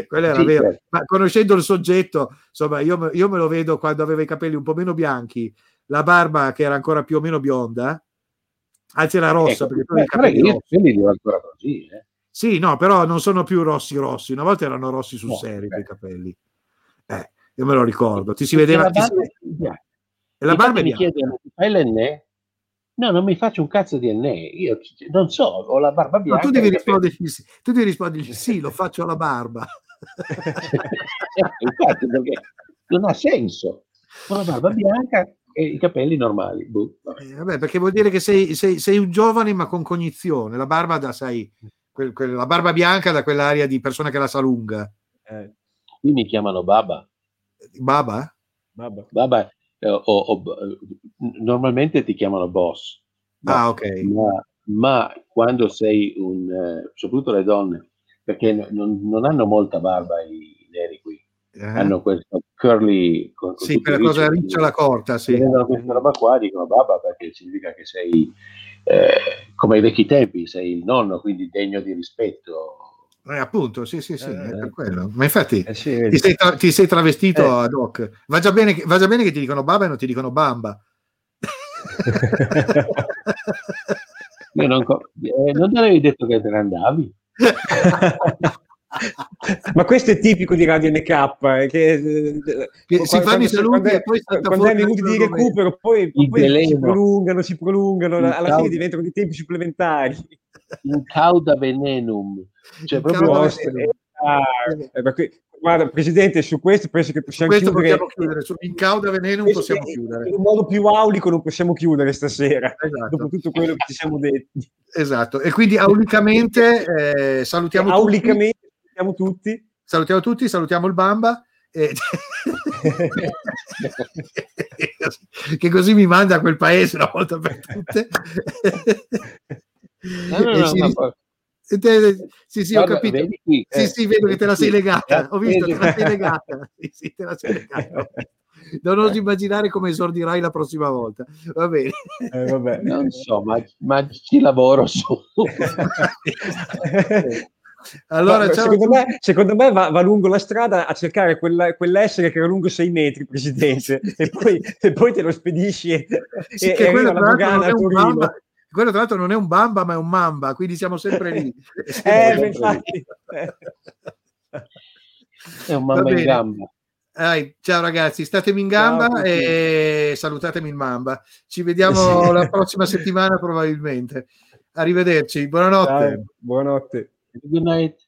quello era sì, vero. Certo. Ma conoscendo il soggetto, insomma, io, io, me lo vedo quando aveva i capelli un po' meno bianchi, la barba che era ancora più o meno bionda, anzi era rossa, ecco, perché poi i capelli io li ancora così, eh. Sì, no, però non sono più rossi rossi, una volta erano rossi sul no, serio i capelli. Io me lo ricordo, ti si vedeva... La barba, si... E la barba mi chiedono, fai l'enne? No, non mi faccio un cazzo di enne, io non so, ho la barba bianca. No, tu devi rispondere, sì, tu devi rispondere sì, lo faccio alla barba. Infatti, perché non ha senso. Ho la barba bianca e i capelli normali. Boh, vabbè. Eh, vabbè, perché vuol dire che sei, sei, sei, un giovane ma con cognizione. La barba da, sai, quel, quel, la barba bianca da quell'aria di persona che la sa lunga. Eh. Qui mi chiamano Baba. Baba? Baba. Baba eh, o, o, normalmente ti chiamano boss. Ah, ok. Ma, ma quando sei un, eh, soprattutto le donne, perché non, non, hanno molta barba i neri qui, eh. hanno questo curly. Con, con sì, per la cosa riccia la corta, sì. Vedono questa roba qua, dicono baba perché significa che sei eh, come ai vecchi tempi, sei il nonno, quindi degno di rispetto eh, appunto, sì, sì, sì, eh, è per quello. Ma infatti eh sì, ti, sei tra- ti, sei travestito eh. ad hoc. Va già, bene, va già bene che ti dicono baba e non ti dicono bamba. Io non, co- eh, non te l'avevi detto che te ne andavi? Ma questo è tipico di Radio NK, eh, che, eh, che si fanno i saluti e poi quando hai minuti di recupero poi, poi si prolungano, si prolungano, alla fine diventano di tempi supplementari. In cauda venenum cioè, proprio vostre. Ah, eh, guarda, Presidente, su questo penso che possiamo questo chiudere. Possiamo chiudere. Su Incauda Venenum possiamo chiudere. In modo più aulico non possiamo chiudere stasera, esatto. dopo tutto quello che ci siamo detti. Esatto, e quindi aulicamente eh, salutiamo aulicamente tutti. salutiamo tutti. Salutiamo tutti, salutiamo il Bamba. E... che così mi manda a quel paese una volta per tutte. No, no, no, si... Sì, sì, ho capito. Sì, eh, sì, vedo che te la sei legata. Ho visto te la sei legata. Sì, sì, te la sei legata. Non oso immaginare come esordirai la prossima volta. Va bene. Eh, vabbè. Non so, ma, ma ci lavoro su. Allora, secondo, me, secondo, me, va, va, lungo la strada a cercare quella, quell'essere che era lungo 6 metri, presidente, e poi, e poi te lo spedisci e, sì, e arriva la dogana a Torino quello tra l'altro non è un bamba ma è un mamba quindi siamo sempre lì eh, sempre lì. è un mamba in gamba Dai, ciao ragazzi, statemi in gamba ciao, e salutatemi in mamba. Ci vediamo sì. la prossima settimana probabilmente. Arrivederci, buonanotte. Ciao, buonanotte. Good night.